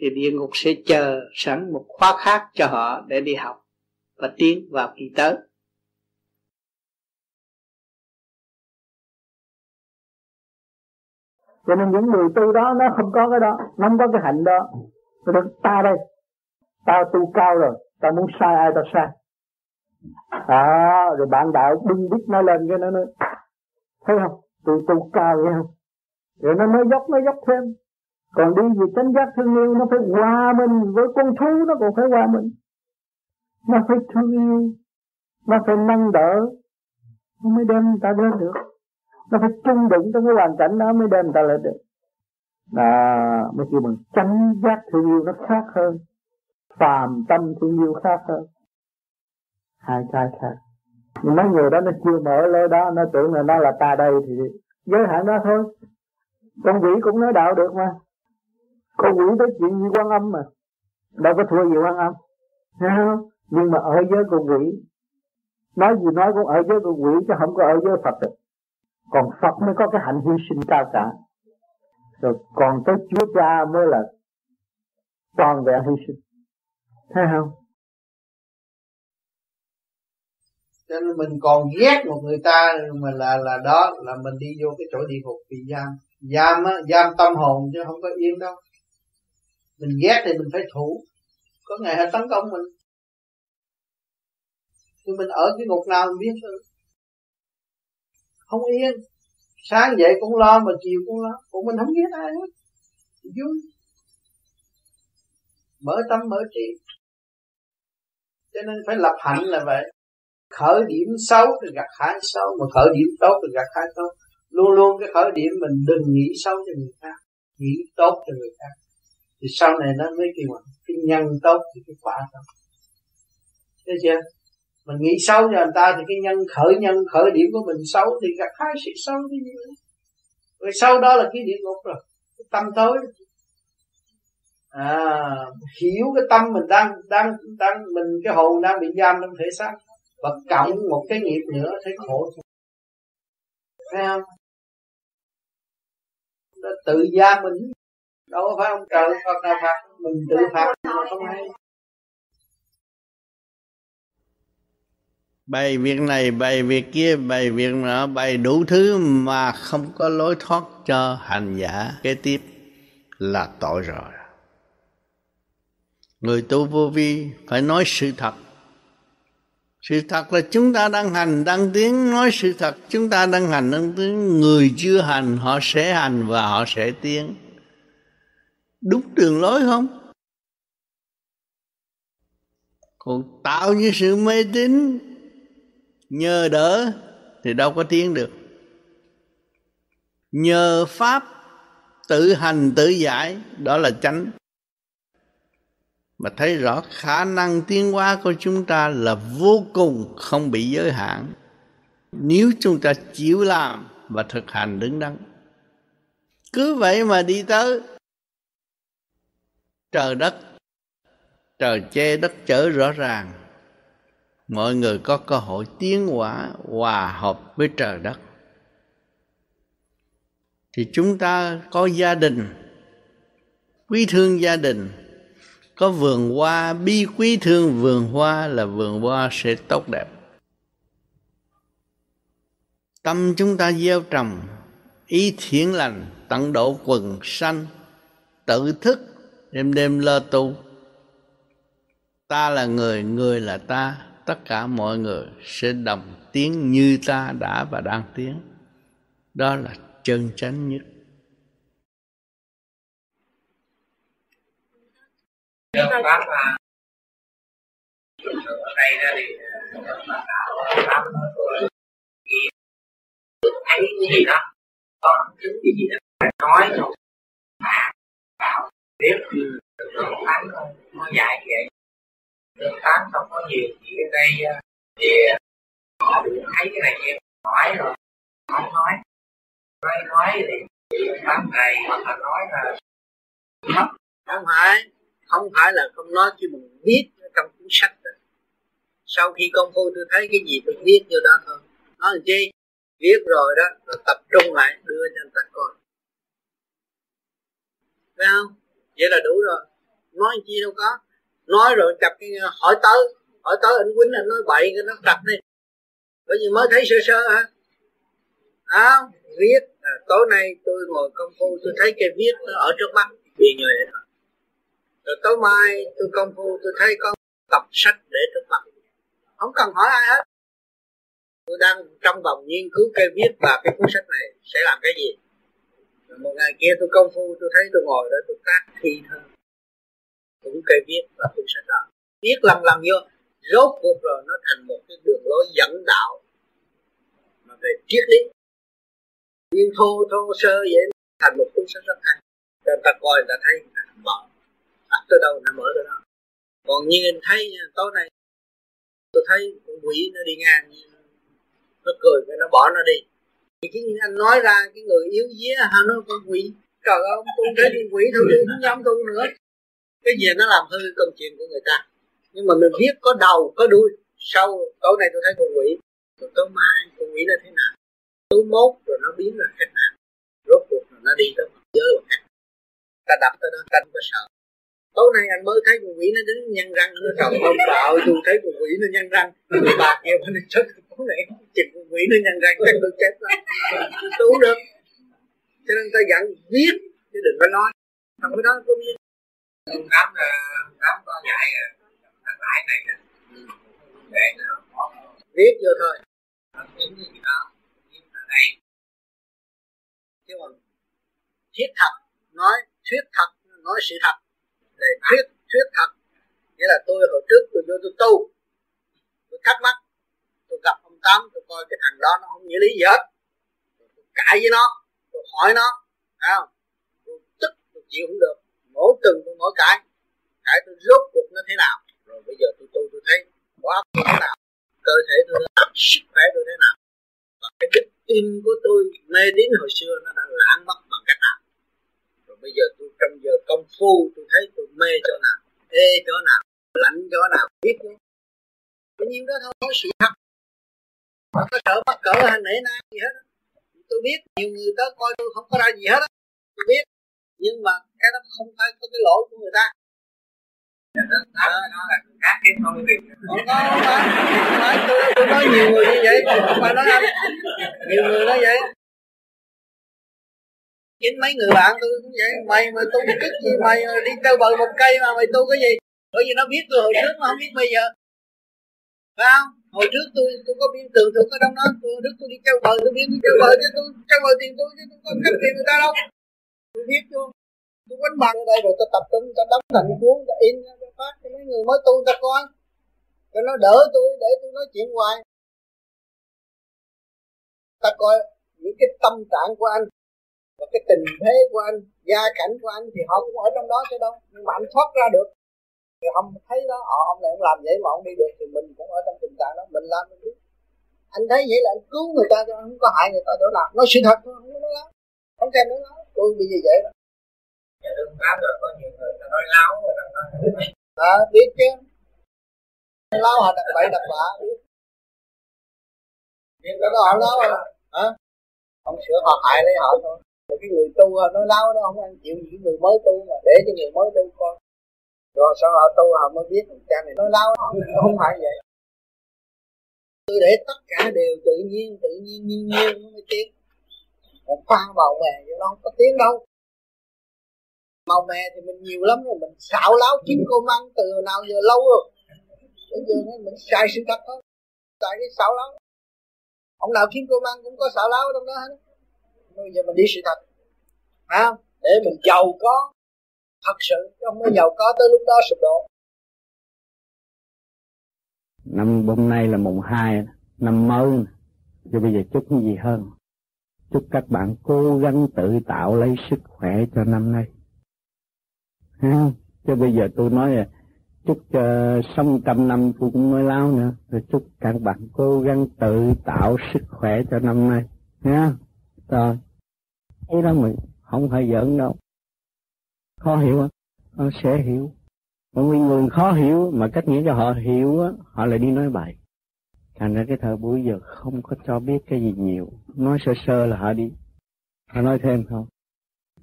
thì địa ngục sẽ chờ sẵn một khóa khác cho họ để đi học và tiến vào kỳ tới. Cho nên những người tu đó, nó không có cái đó, nó không có cái hạnh đó. Nó ta đây tao tu cao rồi tao muốn sai ai tao sai. À rồi bạn đạo bưng bít nó lên cái nó nói, thấy không? Tôi tu cao nghe không? Rồi nó nói dốc, nó dốc thêm còn đi vì chánh giác thương yêu, nó phải hòa mình với con thú, nó còn phải hòa mình. Nó phải thương yêu, nó phải nâng đỡ, nó mới đem người ta lên được. Nó phải chung đụng trong cái hoàn cảnh đó mới đem người ta lên được. Là mới kêu bằng chánh giác thương yêu nó khác hơn. Phàm tâm thương yêu khác hơn. Hai cái khác. Nhưng mấy người đó nó chưa mở lối đó, nó tưởng là nó là ta đây thì giới hạn đó thôi. Con quỷ cũng nói đạo được mà con quỷ tới chuyện như quan âm mà. Đâu có thua gì quan âm. Không? nhưng mà ở giới con quỷ, nói gì nói cũng ở giới con quỷ chứ không có ở giới Phật được. Còn Phật mới có cái hạnh hy sinh cao cả. Rồi còn tới Chúa Cha mới là toàn vẹn hy sinh. Thấy không? Cho nên mình còn ghét một người ta mà là là đó, là mình đi vô cái chỗ địa ngục bị giam. Giam á, giam tâm hồn chứ không có yên đâu mình ghét thì mình phải thủ. Có ngày họ tấn công mình. Thì mình ở cái ngục nào mình biết thôi. Không yên. Sáng dậy cũng lo mà chiều cũng lo. Cũng mình không biết ai hết. Vui. Mở tâm mở trí. Cho nên phải lập hạnh là vậy. Khởi điểm xấu thì gặt hái xấu, mà khởi điểm tốt thì gặt hái tốt. Luôn luôn cái khởi điểm mình đừng nghĩ xấu cho người khác, nghĩ tốt cho người khác thì sau này nó mới kêu mà cái nhân tốt thì cái quả tốt. Thấy chưa? Mình nghĩ xấu cho người ta thì cái nhân khởi nhân, khởi điểm của mình xấu thì gặp hai sự xấu như vậy rồi sau đó là cái địa ngục rồi. Cái tâm tối. À hiểu cái tâm mình đang đang đang, mình, cái hồn đang bị giam trong thể xác. Và cộng một cái nghiệp nữa, thấy khổ thấy không? Nó tự giam mình đâu có phải ông trời Phật nào phạt mình tự phạt mà không hay. Bày việc này bày việc kia bày việc nọ bày đủ thứ mà không có lối thoát cho hành giả. Kế tiếp là tội rồi. Người tu vô vi phải nói sự thật. Sự thật là chúng ta đang hành đang tiến nói sự thật. Chúng ta đang hành đang tiến. Người chưa hành họ sẽ hành và họ sẽ tiến đúng đường lối không? Còn tạo như sự mê tín, nhờ đỡ thì đâu có tiến được. Nhờ pháp tự hành tự giải, đó là chánh. Mà thấy rõ khả năng tiến hóa của chúng ta là vô cùng không bị giới hạn. Nếu chúng ta chịu làm và thực hành đứng đắn. Cứ vậy mà đi tới trời đất, trời che đất chở rõ ràng. Mọi người có cơ hội tiến hóa, hòa hợp với trời đất. Thì chúng ta có gia đình, quý thương gia đình. Có vườn hoa, bi quý thương vườn hoa là vườn hoa sẽ tốt đẹp. Tâm chúng ta gieo trồng, ý thiện lành, tận độ quần sanh, tự thức đêm đêm lo tu ta là người người là ta tất cả mọi người sẽ đồng tiếng như ta đã và đang tiếng đó là chân chánh nhất Pháp ở đây ra thì Pháp thấy gì đó có chứng cái gì đó nói biết được tán nó dạy vậy. Được tán không có nhiều. Chỉ ở đây thì à, họ được thấy cái này kia hỏi rồi. Không nói. Nói nói thì tám ngày hoặc là nói là mất. Không phải. Không phải là không nói chứ mình viết trong cuốn sách đó. Sau khi công phu tôi thấy cái gì tôi viết vô đó thôi. Nói làm chi? Viết rồi đó, rồi tập trung lại đưa cho người ta coi. Phải không? Vậy là đủ rồi. Nói chi đâu có. Nói rồi chập cái hỏi tới. Hỏi tới anh quýnh anh nói bậy cái nó chập đi. Bởi vì mới thấy sơ sơ hả? À, viết. À, tối nay tôi ngồi công phu tôi thấy cái viết nó ở trước mắt. Vì người rồi tối mai tôi công phu tôi thấy có tập sách để trước mặt. Không cần hỏi ai hết. Tôi đang trong vòng nghiên cứu cây viết và cái cuốn sách này sẽ làm cái gì rồi một ngày kia tôi công phu, tôi thấy tôi ngồi đó, tôi tác thi thơ cũng cây viết và tôi sẽ đó. Viết lần lần vô, rốt cuộc rồi nó thành một cái đường lối dẫn đạo mà về triết lý. Nhưng thô thô, sơ vậy, thành một cuốn sách rất hay. Người ta coi, người ta thấy mở đặt tới đâu nó mở tới đó. Còn như anh thấy, tối nay, tôi thấy con quỷ nó đi ngang, nó cười, cái nó bỏ nó đi thì cái anh nói ra, cái người yếu día hả, nó con quỷ. Trời ơi tu cái con quỷ thôi tôi không dám tu nữa. Cái gì nó làm hư công chuyện của người ta. Nhưng mà mình biết có đầu, có đuôi. Sau, tối nay tôi thấy con quỷ. Rồi tối mai, con quỷ là thế nào? Tối mốt rồi nó biến là cách nào rốt cuộc rồi nó đi tới mặt giới một cách ta đập tới đó canh có sợ tối nay anh mới thấy con quỷ nó đứng nhăn răng nó trời ông bạo tôi thấy con quỷ nó nhăn răng, người bà kia mà nó chết tối nay chừng con quỷ nó nhăn răng chắc tôi chết lắm. Tôi không được. Cho nên ta dặn viết chứ đừng có nói. Không có đó có biết. Ông cám cám có dạy thằng lại này nè. Để nó viết vô thôi. Những gì đó ở đây. Chứ còn thiết thật, nói thuyết thật, nói sự thật để thuyết thuyết thật. Nghĩa là tôi hồi trước tôi vô tôi tu, tôi thắc mắc, tôi gặp ông tám, tôi coi cái thằng đó nó không nghĩa lý gì hết. Tôi cãi với nó, tôi hỏi nó, thấy không? Tôi tức, tôi chịu không được. Mỗi tuần tôi mỗi cãi cãi tôi rốt cuộc nó thế nào? Rồi bây giờ tôi tu tôi thấy quá tôi thế nào. Cơ thể tôi làm sức khỏe tôi thế nào? Và cái đức tin của tôi mê tín hồi xưa nó đã lãng mất bằng cách nào? Bây giờ tôi trong giờ công phu tôi thấy tôi mê chỗ nào ê chỗ nào lạnh chỗ nào biết không bao nhiêu đó thôi có sự thật. Không có sợ mắc cỡ hay nể nang gì hết tôi biết nhiều người tới coi tôi không có ra gì hết tôi biết. Nhưng mà cái đó không phải có cái lỗi của người ta. Đó, đó là khác cái không không có phải tôi tôi nói nhiều người như vậy không phải nói anh. Nhiều người nói vậy chính mấy người bạn tôi cũng vậy. Mày mà tôi biết cái gì, mày đi treo bờ một cây mà mày tu cái gì? Bởi vì nó biết tôi hồi trước mà không biết bây giờ. Phải không? Hồi trước tôi tôi có biên tường tôi có đông đó. Tôi trước tôi đi treo bờ, tôi biết tôi treo bờ chứ tôi, treo bờ tiền tôi chứ tôi có cấp tiền người ta đâu. Tôi biết chưa tôi quánh bằng ở đây rồi, tôi tập trung, tôi đóng thành cuốn tôi in tôi phát cho mấy người mới tu, ta coi. Cho nó đỡ tôi, để tôi nói chuyện hoài. Ta coi những cái tâm trạng của anh và cái tình thế của anh gia cảnh của anh thì họ cũng ở trong đó chứ đâu. Nhưng mà anh thoát ra được. Thì ông thấy đó họ ờ, ông này ông làm vậy mà ông đi được thì mình cũng ở trong tình trạng đó mình làm mình biết anh thấy vậy là anh cứu người ta cho không có hại người ta chỗ nào. Nói sự thật không có nói láo. Không thèm nói láo. Tôi bị gì vậy đó. Dạ đừng láo rồi có nhiều người ta nói láo rồi ta nói à, biết chứ. Láo họ đặt bậy đặt bạ biết. Biết đó họ láo à hả? Không sửa họ hại lấy họ thôi rồi cái người tu à, nói láo nó không ăn chịu những người mới tu mà để cho người mới tu coi rồi sau họ tu họ mới biết cha này nói láo không, phải vậy. Tôi để tất cả đều tự nhiên tự nhiên nhiên nhiên nó mới tiến. Còn pha vào mè cho nó không có tiếng đâu. Màu mè thì mình nhiều lắm rồi mình xạo láo kiếm cô măng từ nào giờ lâu rồi. Bây giờ mình xài sự thật đó. Xài cái xạo láo ông nào kiếm cô măng cũng có xạo láo trong đó hết bây giờ mình đi sự thật. Phải không? Để mình giàu có. Thật sự, chứ không có giàu có tới lúc đó sụp đổ. Năm hôm nay là mùng hai, năm mới. Cho bây giờ chúc cái gì hơn? Chúc các bạn cố gắng tự tạo lấy sức khỏe cho năm nay. Ha, chứ bây giờ tôi nói là chúc cho sống trăm năm tôi cũng mới láo nữa. Rồi chúc các bạn cố gắng tự tạo sức khỏe cho năm nay. Nha rồi ý đó mình không phải giỡn đâu. Khó hiểu họ sẽ hiểu. Mọi người người khó hiểu mà cách nghĩa cho họ hiểu á họ lại đi nói bài, thành ra cái thời buổi giờ không có cho biết cái gì nhiều. Nói sơ sơ là họ đi. Họ nói thêm không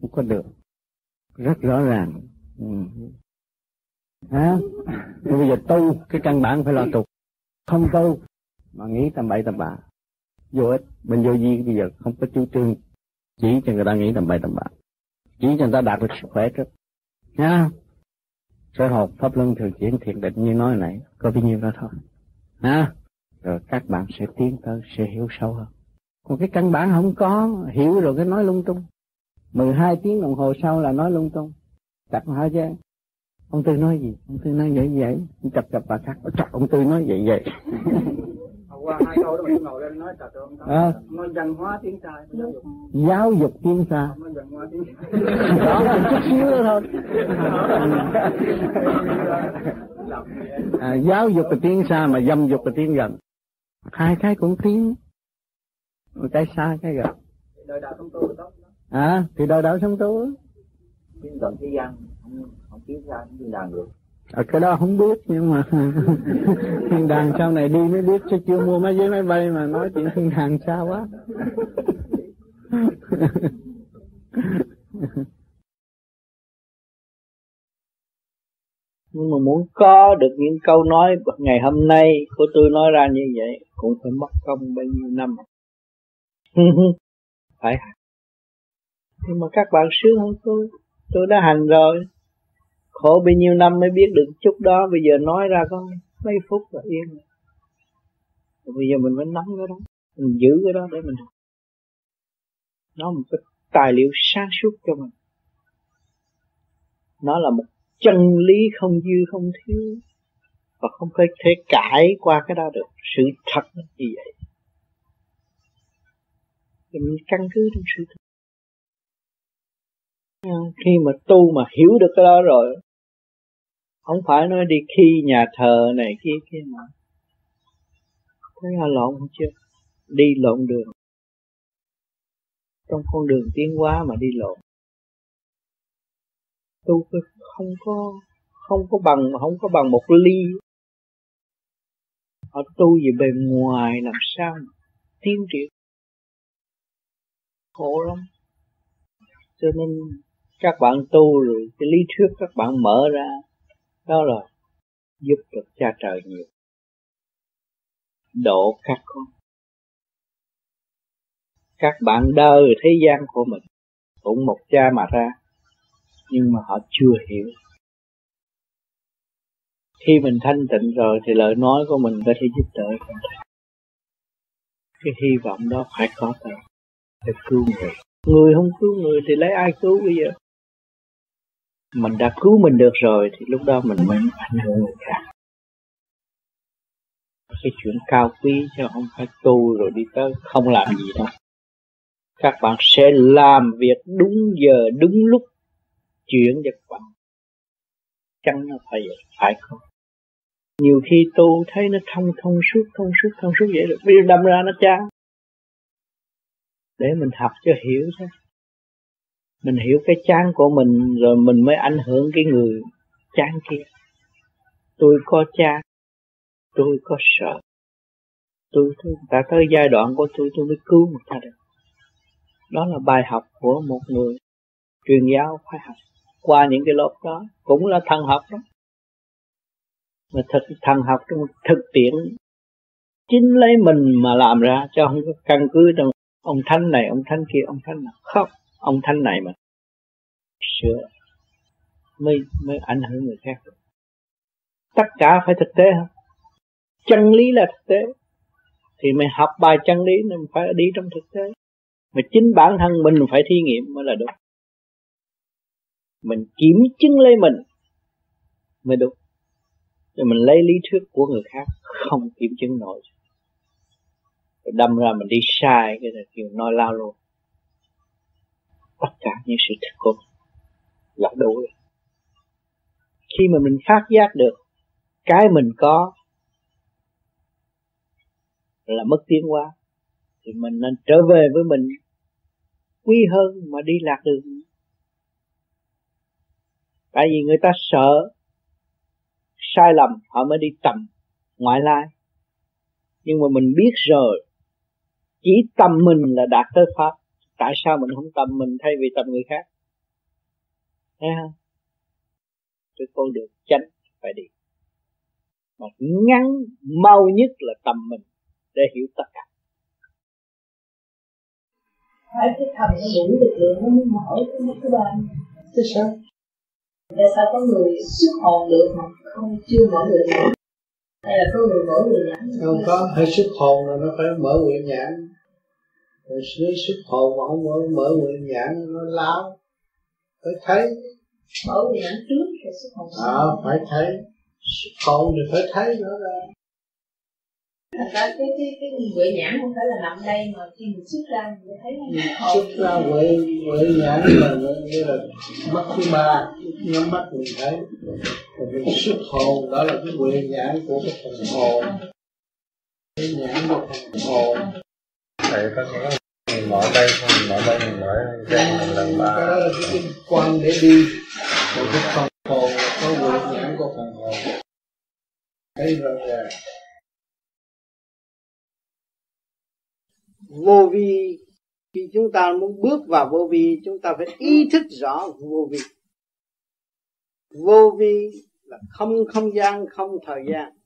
không có được. Rất rõ ràng. Ừ. à, bây giờ tu cái căn bản phải lo tục, không tu mà nghĩ tầm bậy tầm bạ. Vô ích. Mình vô gì bây giờ không có chủ trương chỉ cho người ta nghĩ tầm bậy tầm bạ. Chỉ cho người ta đạt được sức khỏe trước. Nha sơ học pháp luân thường chuyển thiền định như nói nãy, có bao nhiêu đó thôi. Nha rồi các bạn sẽ tiến tới, sẽ hiểu sâu hơn. Còn cái căn bản không có, hiểu rồi cái nói lung tung. 12 tiếng đồng hồ sau là nói lung tung. Chặt hỏi chứ ông tư nói gì? Ông tư nói vậy vậy chập chập bà khác chặt ông tư nói vậy vậy *laughs* qua hai câu đó mình ngồi lên nói thật không à. nói văn hóa tiếng sai giáo dục. Giáo dục tiếng xa nói văn hóa tiếng đó là chút xíu thôi. À, giáo dục là tiếng xa mà dâm dục là tiếng gần. Hai cái cũng tiếng một cái xa cái gần. Đời đạo sống tu tốt à thì đời đạo sống tu tiếng gần thế gian không không tiếng xa tiếng đàn được À, cái đó không biết nhưng mà *laughs* thiên đàng sau này đi mới biết chứ chưa mua mấy giấy máy bay mà nói chuyện thiên đàng xa quá. *laughs* Nhưng mà muốn có được những câu nói ngày hôm nay của tôi nói ra như vậy cũng phải mất công bao nhiêu năm. *laughs* Phải. Nhưng mà các bạn sướng hơn tôi tôi đã hành rồi khổ bao nhiêu năm mới biết được chút đó, bây giờ nói ra có mấy phút là yên rồi. bây giờ mình phải nắm cái đó, mình giữ cái đó để mình học. Nó một cái tài liệu sáng suốt cho mình. Nó là một chân lý không dư, không thiếu, và không có thể cãi qua cái đó được. Sự thật như vậy. Mình căn cứ trong sự thật. Khi mà tu mà hiểu được cái đó rồi không phải nói đi khi nhà thờ này kia kia mà thấy là lộn không chưa? Đi lộn đường. Trong con đường tiến hóa mà đi lộn. Tu không có không có bằng mà không có bằng một ly. Họ tu về bề ngoài làm sao mà tiến triển? Khổ lắm. Cho nên các bạn tu rồi, cái lý thuyết các bạn mở ra đó là giúp được cha trời nhiều độ các con. Các bạn đời thế gian của mình cũng một cha mà ra, nhưng mà họ chưa hiểu. Khi mình thanh tịnh rồi thì lời nói của mình có thể giúp đỡ cái hy vọng đó phải có tới để cứu người. Người không cứu người thì lấy ai cứu bây giờ? Mình đã cứu mình được rồi thì lúc đó mình mới ảnh hưởng người khác. Cái chuyện cao quý chứ không phải tu rồi đi tới không làm gì đâu. Các bạn sẽ làm việc đúng giờ đúng lúc chuyện cho các bạn. Chăng nó phải vậy phải không? Nhiều khi tu thấy nó thông thông suốt thông suốt thông suốt vậy rồi đâm ra nó chán. Để mình học cho hiểu thôi mình hiểu cái chán của mình rồi mình mới ảnh hưởng cái người chán kia. Tôi có chán tôi có sợ. Tôi, tôi đã tới giai đoạn của tôi tôi mới cứu một ta được. Đó là bài học của một người truyền giáo phải học. Qua những cái lớp đó cũng là thần học đó. Mà thực thần học trong thực tiễn chính lấy mình mà làm ra cho không có căn cứ trong ông thanh này ông thanh kia ông thanh nào. Không ông thanh này mà sửa mới mới ảnh hưởng người khác. Được tất cả phải thực tế không chân lý là thực tế. Thì mày học bài chân lý mình phải đi trong thực tế. Mà chính bản thân mình phải thí nghiệm mới là đúng mình kiểm chứng lấy mình mới đúng rồi mình lấy lý thuyết của người khác không kiểm chứng nổi. Đâm ra mình đi sai, cái là kiểu nói lao luôn tất cả những sự thật của mình là đủ rồi khi mà mình phát giác được cái mình có là mất tiến hóa, thì mình nên trở về với mình quý hơn mà đi lạc đường. Tại vì người ta sợ sai lầm, họ mới đi tầm ngoại lai. Nhưng mà mình biết rồi, chỉ tâm mình là đạt tới pháp tại sao mình không tâm mình thay vì tâm người khác? Thấy không? Cái con đường chánh phải đi. Mà ngắn mau nhất là tâm mình để hiểu tất cả. Phải cái thầm nó đủ lực lượng nó mới mở cái mắt thứ ba. Thế sao? Tại sao có người xuất hồn được mà không chưa mở người nhãn hay là có người mở người nhãn? Không có hơi xuất hồn là nó phải mở nguyện nhãn rồi nếu xuất hồn mà không mở mở nguyện nhãn nó láo phải thấy. Mở nguyện nhãn trước rồi xuất hồn. À, phải thấy. Xuất hồn thì phải thấy nữa ra. Thành ra cái cái cái huệ nhãn không phải là nằm đây mà khi mình xuất ra mình thấy nó xuất ra huệ huệ nhãn là như là mắt thứ ba nhắm mắt mình thấy. Rồi mình xuất hồn đó là cái huệ nhãn của cái phần hồn. Cái nhãn của phần hồn thầy có nghĩa mình mở đây mình mở đây mình mở đây lần ba. Cái đó là cái quan để đi. Một cái phần hồn có huệ nhãn của phần hồn thấy rõ ràng. Vô vi khi chúng ta muốn bước vào vô vi chúng ta phải ý thức rõ vô vi. Vô vi là không không gian không thời gian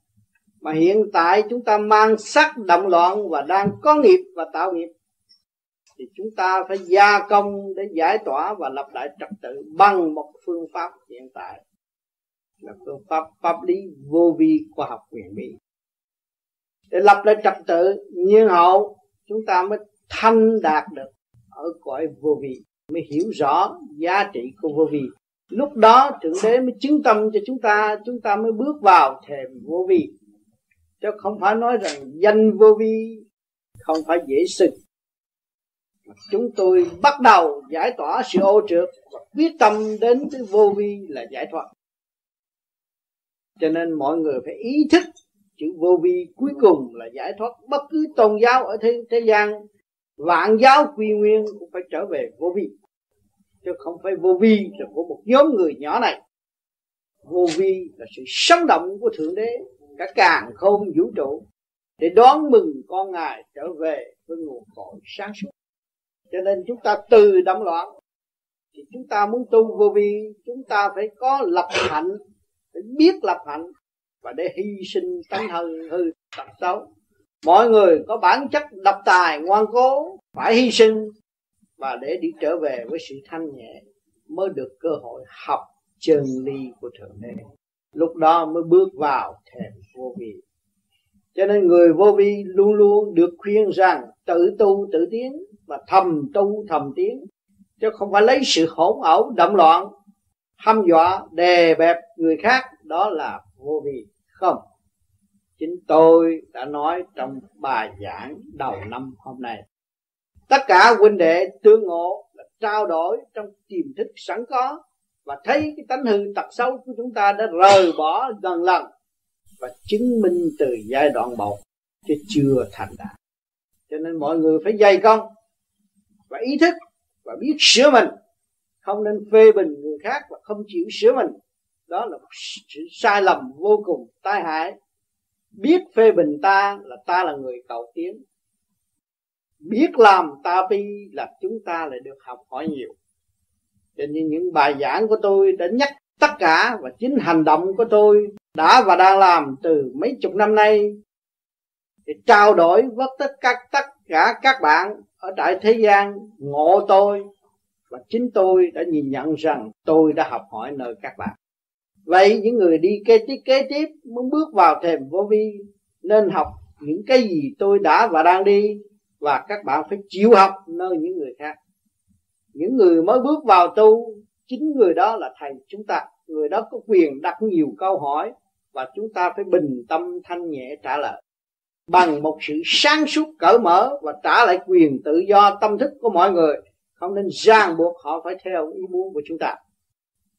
mà hiện tại chúng ta mang sắc động loạn và đang có nghiệp và tạo nghiệp, thì chúng ta phải gia công để giải tỏa và lập lại trật tự bằng một phương pháp hiện tại. Là phương pháp pháp lý vô vi khoa học huyền bí. Để lập lại trật tự nhiên hậu, chúng ta mới thanh đạt được ở cõi vô vi, mới hiểu rõ giá trị của vô vi. Lúc đó thượng đế mới chứng tâm cho chúng ta chúng ta mới bước vào thềm vô vi chứ không phải nói rằng danh vô vi không phải dễ sinh. Chúng tôi bắt đầu giải tỏa sự ô trượt và quyết tâm đến cái vô vi là giải thoát. Cho nên mọi người phải ý thức chữ vô vi cuối cùng là giải thoát bất cứ tôn giáo ở thế, thế gian. Vạn giáo quy nguyên cũng phải trở về vô vi. Chứ không phải vô vi là của một nhóm người nhỏ này. Vô vi là sự sống động của thượng đế cả càng không vũ trụ để đón mừng con ngài trở về với nguồn cội sáng suốt. Cho nên chúng ta từ đắm loạn, thì chúng ta muốn tu vô vi, chúng ta phải có lập hạnh, phải biết lập hạnh và để hy sinh tánh hư hư tật xấu. Mọi người có bản chất độc tài ngoan cố phải hy sinh và để đi trở về với sự thanh nhẹ mới được cơ hội học chân lý của thượng đế lúc đó mới bước vào thềm vô vi. Cho nên người vô vi luôn luôn được khuyên rằng tự tu tự tiến và thầm tu thầm tiến, chứ không phải lấy sự hỗn ẩu, động loạn, hăm dọa, đè bẹp người khác, đó là vô vi không. Chính tôi đã nói trong bài giảng đầu năm hôm nay. Tất cả huynh đệ tương ngộ là trao đổi trong tiềm thức sẵn có và thấy cái tánh hư tật xấu của chúng ta đã rời bỏ gần lần và chứng minh từ giai đoạn một chứ chưa thành đạt. Cho nên mọi người phải dày công và ý thức và biết sửa mình. Không nên phê bình người khác và không chịu sửa mình. Đó là một sự sai lầm vô cùng, tai hại. Biết phê bình ta là ta là người cầu tiến. Biết làm ta bi là chúng ta lại được học hỏi nhiều cho nên những bài giảng của tôi đã nhắc tất cả và chính hành động của tôi đã và đang làm từ mấy chục năm nay để trao đổi với tất cả tất cả các bạn ở tại thế gian, ngộ tôi và chính tôi đã nhìn nhận rằng tôi đã học hỏi nơi các bạn. Vậy những người đi kế tiếp kế tiếp muốn bước vào thềm vô vi nên học những cái gì tôi đã và đang đi và các bạn phải chịu học nơi những người khác những người mới bước vào tu, chính người đó là thầy chúng ta. Người đó có quyền đặt nhiều câu hỏi và chúng ta phải bình tâm thanh nhẹ trả lời. Bằng một sự sáng suốt cởi mở và trả lại quyền tự do tâm thức của mọi người, không nên ràng buộc họ phải theo ý muốn của chúng ta.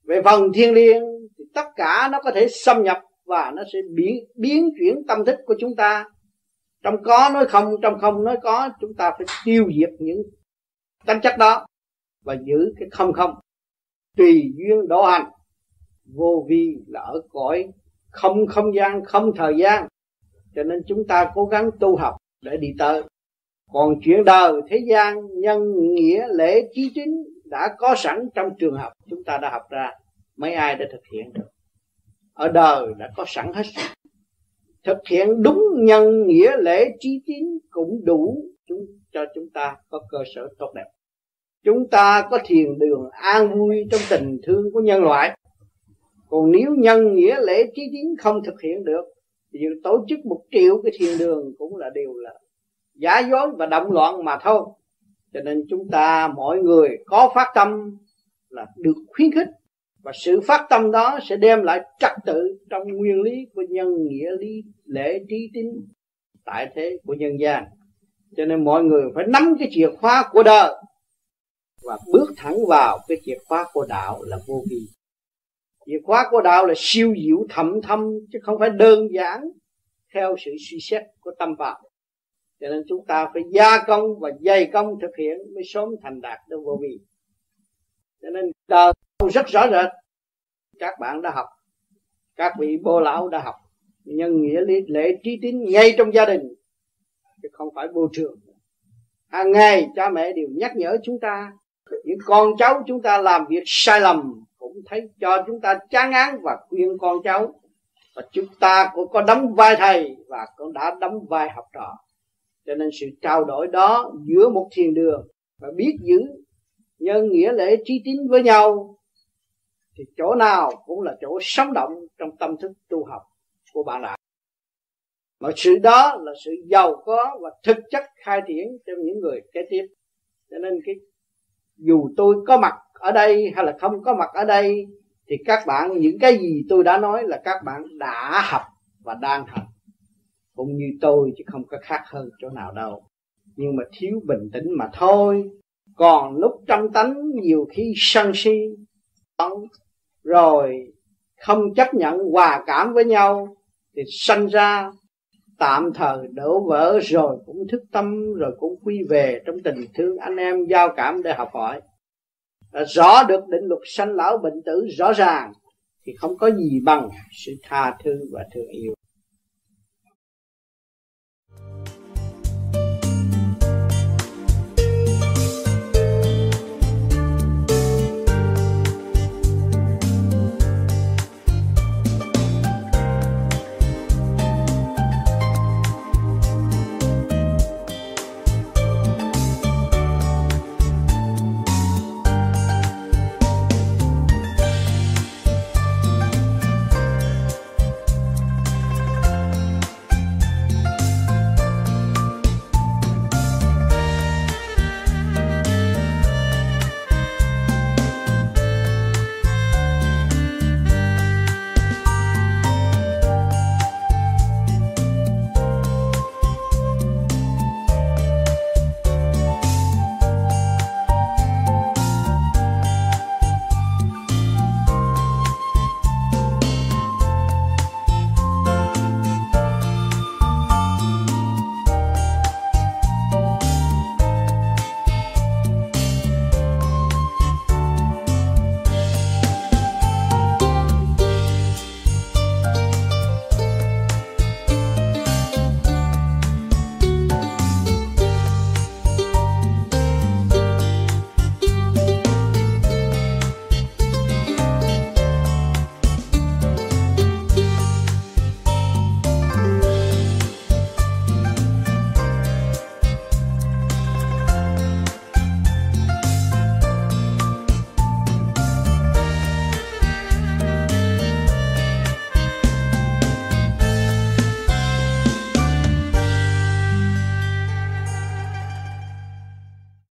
Về phần thiên liêng, thì tất cả nó có thể xâm nhập và nó sẽ biến biến chuyển tâm thức của chúng ta. Trong có nói không, trong không nói có, chúng ta phải tiêu diệt những tính chất đó và giữ cái không không. Tùy duyên độ hành, vô vi là ở cõi không không gian, không thời gian. Cho nên chúng ta cố gắng tu học để đi tới. Còn chuyện đời, thế gian, nhân, nghĩa, lễ, trí chính đã có sẵn trong trường học, chúng ta đã học ra, mấy ai đã thực hiện được. Ở đời đã có sẵn hết. Thực hiện đúng nhân, nghĩa, lễ, trí tín cũng đủ chúng, cho chúng ta có cơ sở tốt đẹp chúng ta có thiền đường an vui trong tình thương của nhân loại. Còn nếu nhân nghĩa lễ trí tín không thực hiện được, thì tổ chức một triệu cái thiền đường cũng là điều là giả dối và động loạn mà thôi. Cho nên chúng ta mọi người có phát tâm là được khuyến khích và sự phát tâm đó sẽ đem lại trật tự trong nguyên lý của nhân nghĩa lý lễ trí tín tại thế của nhân gian. Cho nên mọi người phải nắm cái chìa khóa của đời và bước thẳng vào cái chìa khóa của đạo là vô vi. Chìa khóa của đạo là siêu diệu thậm thâm, chứ không phải đơn giản theo sự suy xét của tâm pháp cho nên chúng ta phải gia công và dày công thực hiện mới sớm thành đạt được vô vi. Cho nên đời rất rõ rệt. Các bạn đã học, các vị bồ lão đã học. Nhân nghĩa lý, lễ trí tín ngay trong gia đình, chứ không phải vô trường hàng ngày cha mẹ đều nhắc nhở chúng ta những con cháu chúng ta làm việc sai lầm cũng thấy cho chúng ta chán án và khuyên con cháu. Và chúng ta cũng có đóng vai thầy và cũng đã đóng vai học trò. Cho nên sự trao đổi đó giữa một thiền đường và biết giữ nhân nghĩa lễ trí tín với nhau thì chỗ nào cũng là chỗ sống động trong tâm thức tu học của bạn đạo mà sự đó là sự giàu có và thực chất khai triển cho những người kế tiếp. Cho nên cái dù tôi có mặt ở đây hay là không có mặt ở đây, thì các bạn, những cái gì tôi đã nói là các bạn đã học và đang học. Cũng như tôi chứ không có khác hơn chỗ nào đâu. Nhưng mà thiếu bình tĩnh mà thôi. Còn lúc trong tánh, nhiều khi sân si rồi không chấp nhận hòa cảm với nhau, thì sanh ra tạm thời đổ vỡ rồi cũng thức tâm, rồi cũng quy về trong tình thương anh em giao cảm để học hỏi. Rõ được định luật sanh lão bệnh tử rõ ràng thì không có gì bằng sự tha thứ và thương yêu.